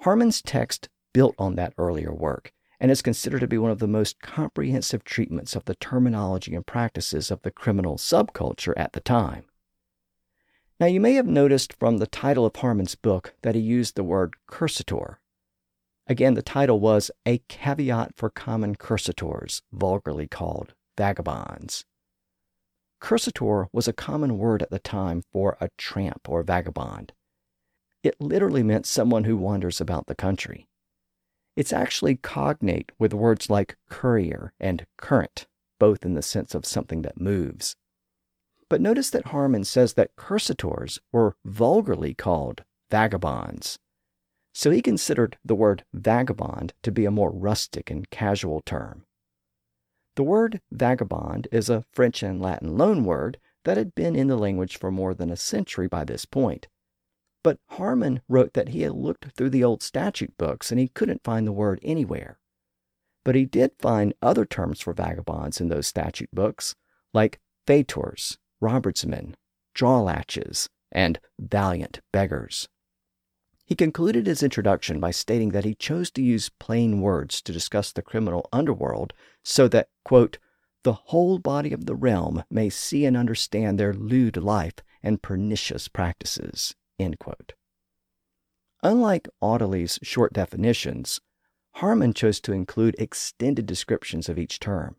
Harman's text built on that earlier work and is considered to be one of the most comprehensive treatments of the terminology and practices of the criminal subculture at the time. Now, you may have noticed from the title of Harman's book that he used the word cursitor. Again, the title was A Caveat for Common Cursitors, vulgarly called vagabonds. Cursitor was a common word at the time for a tramp or vagabond. It literally meant someone who wanders about the country. It's actually cognate with words like courier and current, both in the sense of something that moves. But notice that Harman says that cursitors were vulgarly called vagabonds. So he considered the word vagabond to be a more rustic and casual term. The word vagabond is a French and Latin loanword that had been in the language for more than a century by this point. But Harman wrote that he had looked through the old statute books and he couldn't find the word anywhere. But he did find other terms for vagabonds in those statute books, like faitors, robertsmen, drawlatches, and valiant beggars. He concluded his introduction by stating that he chose to use plain words to discuss the criminal underworld so that, quote, the whole body of the realm may see and understand their lewd life and pernicious practices. Unlike Audeley's short definitions, Harman chose to include extended descriptions of each term.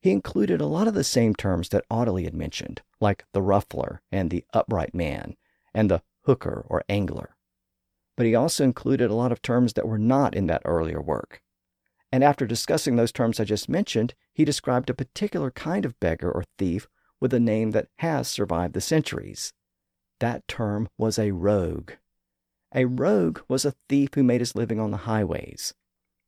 He included a lot of the same terms that Audeley had mentioned, like the ruffler and the upright man, and the hooker or angler but he also included a lot of terms that were not in that earlier work. And after discussing those terms I just mentioned, he described a particular kind of beggar or thief with a name that has survived the centuries. That term was a rogue. A rogue was a thief who made his living on the highways.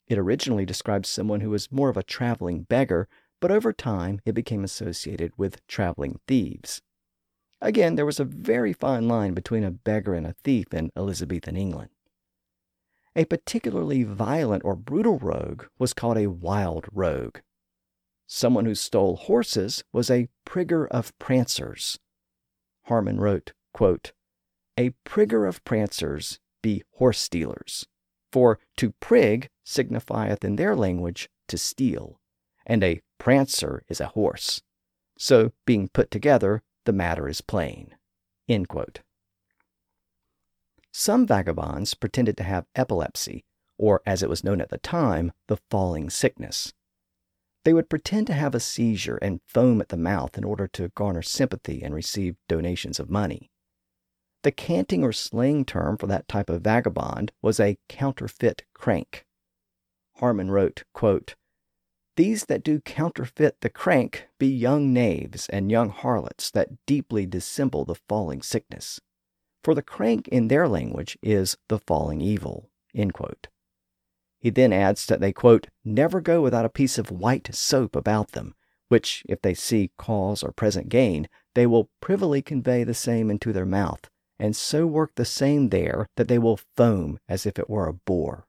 It originally described someone who was more of a traveling beggar, but over time it became associated with traveling thieves. Again, there was a very fine line between a beggar and a thief in Elizabethan England. A particularly violent or brutal rogue was called a wild rogue. Someone who stole horses was a prigger of prancers. Harman wrote, quote, A prigger of prancers be horse stealers. For to prig signifieth in their language to steal, and a prancer is a horse. So, being put together, the matter is plain. Some vagabonds pretended to have epilepsy, or as it was known at the time, the falling sickness. They would pretend to have a seizure and foam at the mouth in order to garner sympathy and receive donations of money. The canting or slang term for that type of vagabond was a counterfeit crank. Harman wrote, quote, these that do counterfeit the crank be young knaves and young harlots that deeply dissemble the falling sickness. For the crank in their language is the falling evil. He then adds that they, quote, never go without a piece of white soap about them, which, if they see cause or present gain, they will privily convey the same into their mouth, and so work the same there that they will foam as if it were a boar.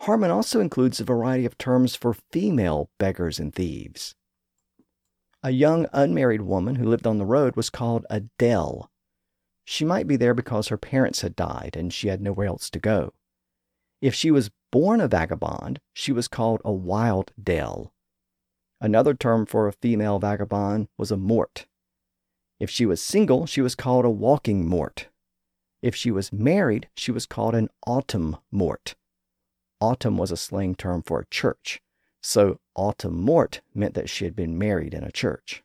Harman also includes a variety of terms for female beggars and thieves. A young unmarried woman who lived on the road was called a dell. She might be there because her parents had died and she had nowhere else to go. If she was born a vagabond, she was called a wild dell. Another term for a female vagabond was a mort. If she was single, she was called a walking mort. If she was married, she was called an autem mort. Autem was a slang term for a church, so autem mort meant that she had been married in a church.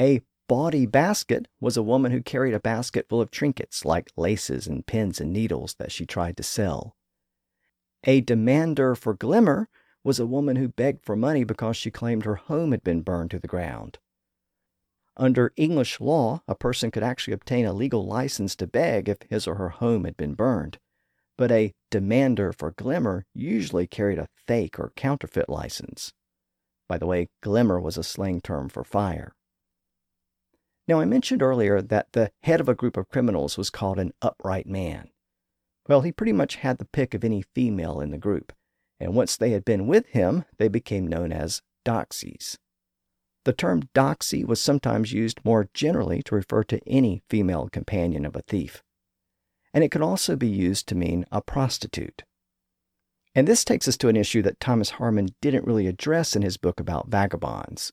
A bawdy basket was a woman who carried a basket full of trinkets like laces and pins and needles that she tried to sell. A demander for glimmer was a woman who begged for money because she claimed her home had been burned to the ground. Under English law, a person could actually obtain a legal license to beg if his or her home had been burned but a demander for glimmer usually carried a fake or counterfeit license. By the way, glimmer was a slang term for fire. Now, I mentioned earlier that the head of a group of criminals was called an upright man. Well, he pretty much had the pick of any female in the group, and once they had been with him, they became known as doxies. The term doxy was sometimes used more generally to refer to any female companion of a thief. And it could also be used to mean a prostitute. And this takes us to an issue that Thomas Harman didn't really address in his book about vagabonds.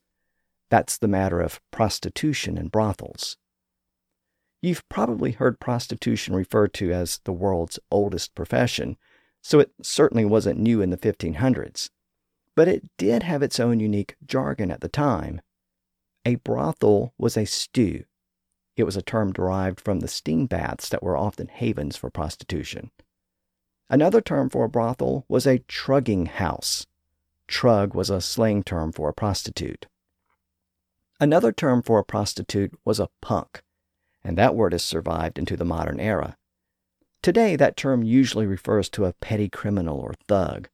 That's the matter of prostitution and brothels. You've probably heard prostitution referred to as the world's oldest profession, so it certainly wasn't new in the 1500s. But it did have its own unique jargon at the time. A brothel was a stew. It was a term derived from the steam baths that were often havens for prostitution. Another term for a brothel was a trugging house. Trug was a slang term for a prostitute. Another term for a prostitute was a punk, and that word has survived into the modern era. Today, that term usually refers to a petty criminal or thug,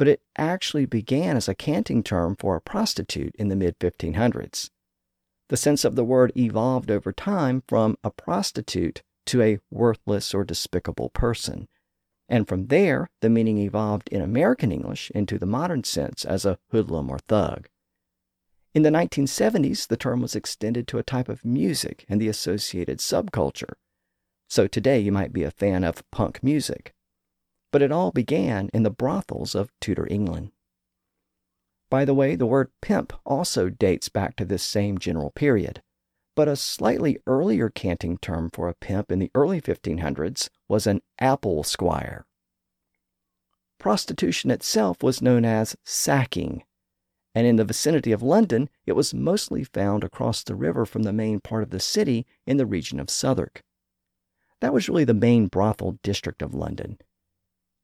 but it actually began as a canting term for a prostitute in the mid 1500s. The sense of the word evolved over time from a prostitute to a worthless or despicable person. And from there, the meaning evolved in American English into the modern sense as a hoodlum or thug. In the 1970s, the term was extended to a type of music and the associated subculture. So today you might be a fan of punk music. But it all began in the brothels of Tudor England. By the way, the word pimp also dates back to this same general period. But a slightly earlier canting term for a pimp in the early 1500s was an apple squire. Prostitution itself was known as sacking and in the vicinity of London, it was mostly found across the river from the main part of the city in the region of Southwark. That was really the main brothel district of London.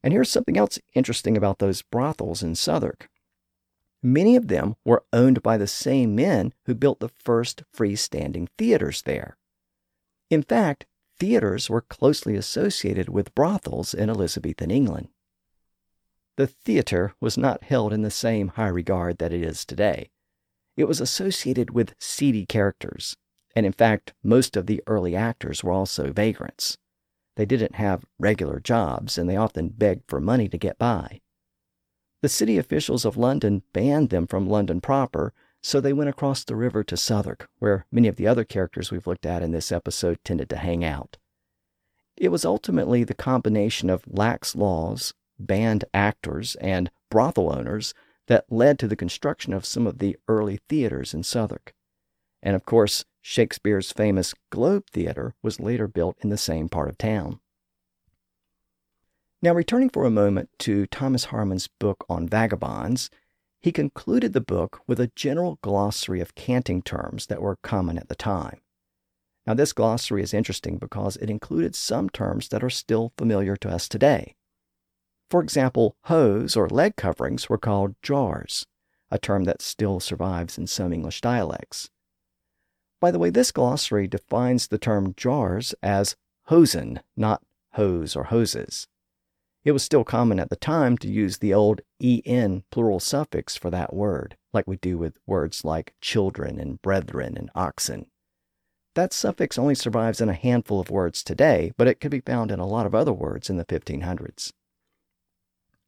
And here's something else interesting about those brothels in Southwark. Many of them were owned by the same men who built the first freestanding theaters there. In fact, theaters were closely associated with brothels in Elizabethan England the theater was not held in the same high regard that it is today. It was associated with seedy characters, and in fact, most of the early actors were also vagrants. They didn't have regular jobs, and they often begged for money to get by. The city officials of London banned them from London proper, so they went across the river to Southwark, where many of the other characters we've looked at in this episode tended to hang out. It was ultimately the combination of lax laws, banned actors, and brothel owners that led to the construction of some of the early theaters in Southwark. And of course, Shakespeare's famous Globe Theatre was later built in the same part of town. Now, returning for a moment to Thomas Harman's book on vagabonds, he concluded the book with a general glossary of canting terms that were common at the time. Now, this glossary is interesting because it included some terms that are still familiar to us today, for example, hose or leg coverings were called jars, a term that still survives in some English dialects. By the way, this glossary defines the term jars as hosen, not hose or hoses. It was still common at the time to use the old en plural suffix for that word, like we do with words like children and brethren and oxen. That suffix only survives in a handful of words today, but it could be found in a lot of other words in the 1500s.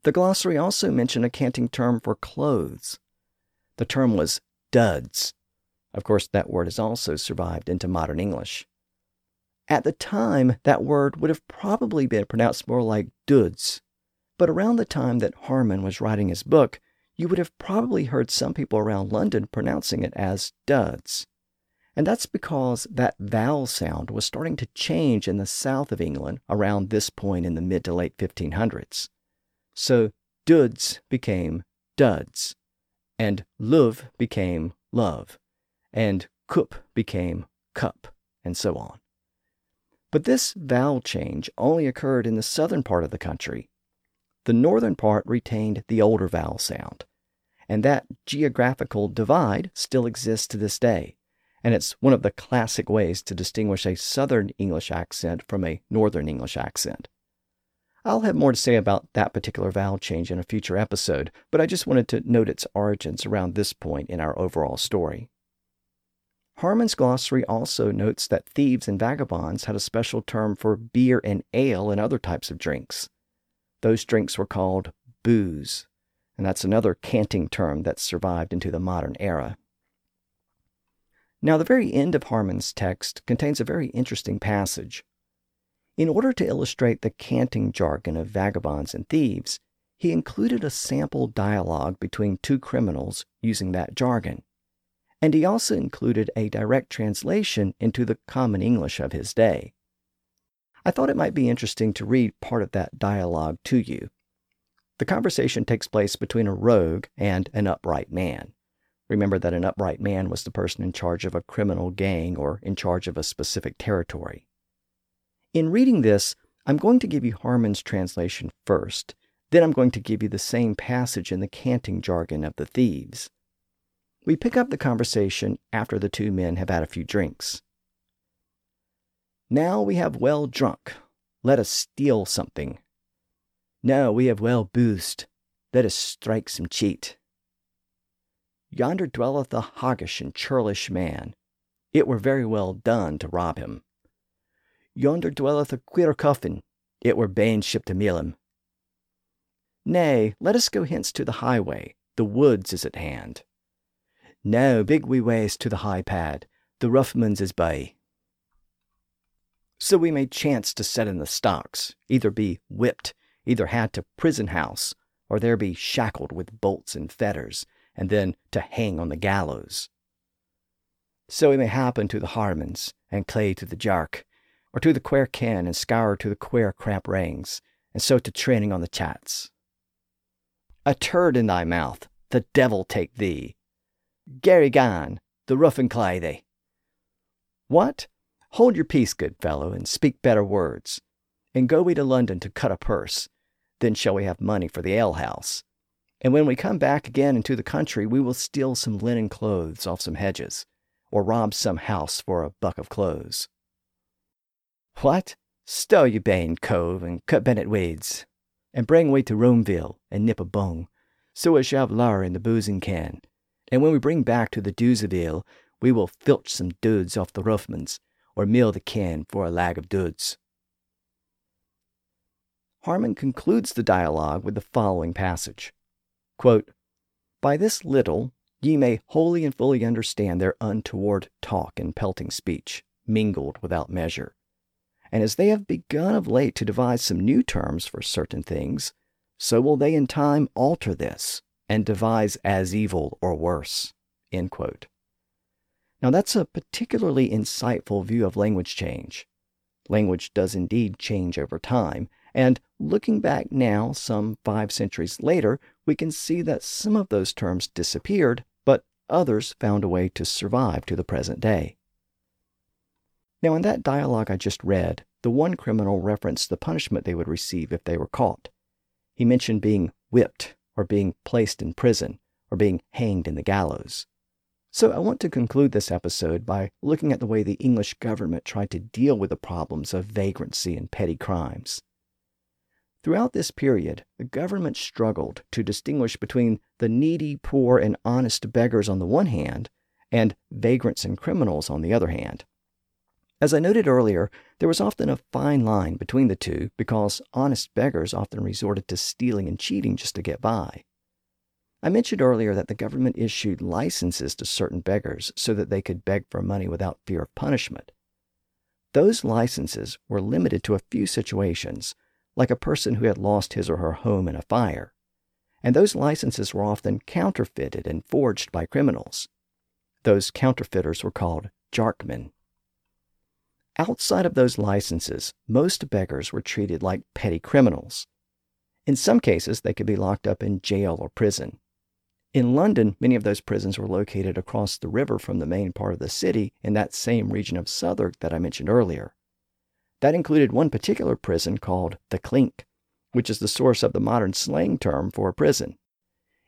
The glossary also mentioned a canting term for clothes. The term was duds. Of course, that word has also survived into modern English. At the time, that word would have probably been pronounced more like duds. But around the time that Harman was writing his book, you would have probably heard some people around London pronouncing it as duds. And that's because that vowel sound was starting to change in the south of England around this point in the mid to late 1500s. So duds became duds, and love became love, and cup became cup, and so on. But this vowel change only occurred in the southern part of the country. The northern part retained the older vowel sound, and that geographical divide still exists to this day, and it's one of the classic ways to distinguish a southern English accent from a northern English accent. I'll have more to say about that particular vowel change in a future episode, but I just wanted to note its origins around this point in our overall story. Harman's glossary also notes that thieves and vagabonds had a special term for beer and ale and other types of drinks. Those drinks were called booze, and that's another canting term that survived into the modern era. Now, the very end of Harman's text contains a very interesting passage. In order to illustrate the canting jargon of vagabonds and thieves, he included a sample dialogue between two criminals using that jargon. And he also included a direct translation into the common English of his day. I thought it might be interesting to read part of that dialogue to you. The conversation takes place between a rogue and an upright man. Remember that an upright man was the person in charge of a criminal gang or in charge of a specific territory. In reading this, I'm going to give you Harman's translation first, then I'm going to give you the same passage in the canting jargon of the thieves. We pick up the conversation after the two men have had a few drinks. Now we have well drunk. Let us steal something. Now we have well boozed. Let us strike some cheat. Yonder dwelleth a hoggish and churlish man. It were very well done to rob him. Yonder dwelleth a queer coffin. It were bane baneship to meal him. Nay, let us go hence to the highway. The woods is at hand. Now big we ways to the high pad. The roughmans is by. So we may chance to set in the stocks, either be whipped, either had to prison house, or there be shackled with bolts and fetters, and then to hang on the gallows. So we may happen to the Harmans, and clay to the Jark, or to the queer ken and scour to the queer crap rings, and so to training on the chats. A turd in thy mouth, the devil take thee. Gary Gan, the rough and clay thee. What? Hold your peace, good fellow, and speak better words. And go we to London to cut a purse. Then shall we have money for the alehouse. And when we come back again into the country, we will steal some linen clothes off some hedges, or rob some house for a buck of clothes. What? Stow you bane, cove, and cut Bennett weeds, and bring we to Romeville and nip a bung, so as shall have lar in the boozing can. And when we bring back to the Doozeville, we will filch some duds off the roughmans, or mill the can for a lag of duds. Harman concludes the dialogue with the following passage. Quote, By this little ye may wholly and fully understand their untoward talk and pelting speech, mingled without measure. And as they have begun of late to devise some new terms for certain things, so will they in time alter this, and devise as evil or worse. Now, that's a particularly insightful view of language change. Language does indeed change over time, and looking back now, some five centuries later, we can see that some of those terms disappeared, but others found a way to survive to the present day. Now, in that dialogue I just read, the one criminal referenced the punishment they would receive if they were caught. He mentioned being whipped, or being placed in prison, or being hanged in the gallows. So, I want to conclude this episode by looking at the way the English government tried to deal with the problems of vagrancy and petty crimes. Throughout this period, the government struggled to distinguish between the needy, poor, and honest beggars on the one hand, and vagrants and criminals on the other hand. As I noted earlier, there was often a fine line between the two because honest beggars often resorted to stealing and cheating just to get by. I mentioned earlier that the government issued licenses to certain beggars so that they could beg for money without fear of punishment. Those licenses were limited to a few situations, like a person who had lost his or her home in a fire. And those licenses were often counterfeited and forged by criminals. Those counterfeiters were called jarkmen. Outside of those licenses, most beggars were treated like petty criminals. In some cases, they could be locked up in jail or prison. In London, many of those prisons were located across the river from the main part of the city in that same region of Southwark that I mentioned earlier. That included one particular prison called the Clink, which is the source of the modern slang term for a prison.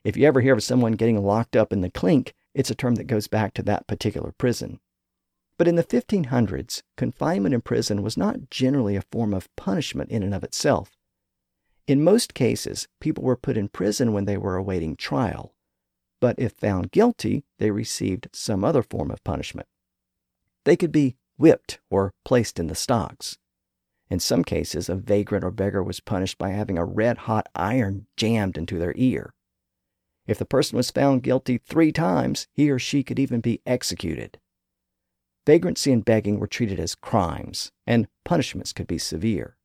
If you ever hear of someone getting locked up in the Clink, it's a term that goes back to that particular prison. But in the 1500s, confinement in prison was not generally a form of punishment in and of itself. In most cases, people were put in prison when they were awaiting trial, but if found guilty, they received some other form of punishment. they could be whipped or placed in the stocks. In some cases, a vagrant or beggar was punished by having a red hot iron jammed into their ear. If the person was found guilty three times, he or she could even be executed. Vagrancy and begging were treated as crimes, and punishments could be severe.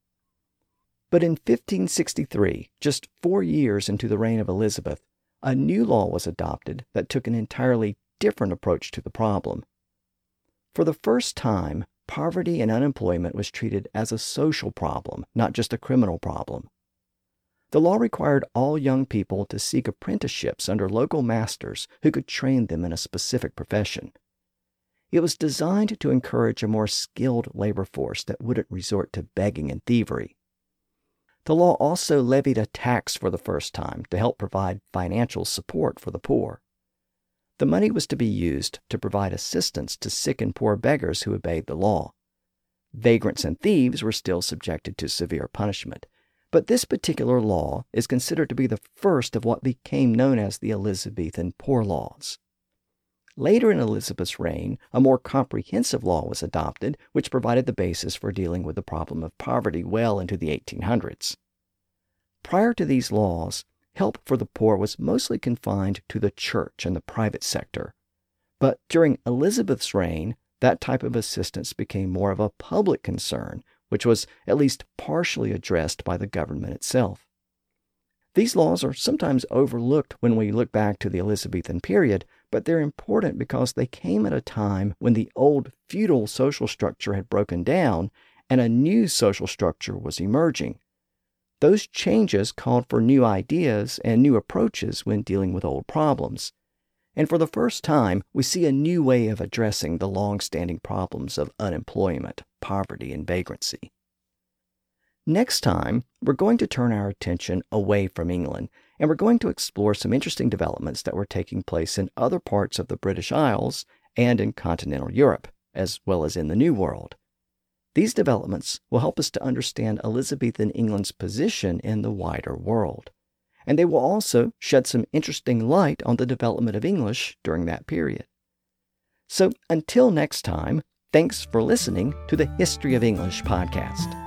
But in 1563, just four years into the reign of Elizabeth, a new law was adopted that took an entirely different approach to the problem. For the first time, poverty and unemployment was treated as a social problem, not just a criminal problem. The law required all young people to seek apprenticeships under local masters who could train them in a specific profession. It was designed to encourage a more skilled labor force that wouldn't resort to begging and thievery. The law also levied a tax for the first time to help provide financial support for the poor. The money was to be used to provide assistance to sick and poor beggars who obeyed the law. Vagrants and thieves were still subjected to severe punishment, but this particular law is considered to be the first of what became known as the Elizabethan Poor Laws. Later in Elizabeth's reign, a more comprehensive law was adopted, which provided the basis for dealing with the problem of poverty well into the 1800s. Prior to these laws, help for the poor was mostly confined to the church and the private sector. But during Elizabeth's reign, that type of assistance became more of a public concern, which was at least partially addressed by the government itself. These laws are sometimes overlooked when we look back to the Elizabethan period, but they're important because they came at a time when the old feudal social structure had broken down and a new social structure was emerging. Those changes called for new ideas and new approaches when dealing with old problems. And for the first time, we see a new way of addressing the long standing problems of unemployment, poverty, and vagrancy. Next time, we're going to turn our attention away from England and we're going to explore some interesting developments that were taking place in other parts of the British Isles and in continental Europe, as well as in the New World. These developments will help us to understand Elizabethan England's position in the wider world, and they will also shed some interesting light on the development of English during that period. So until next time, thanks for listening to the History of English podcast.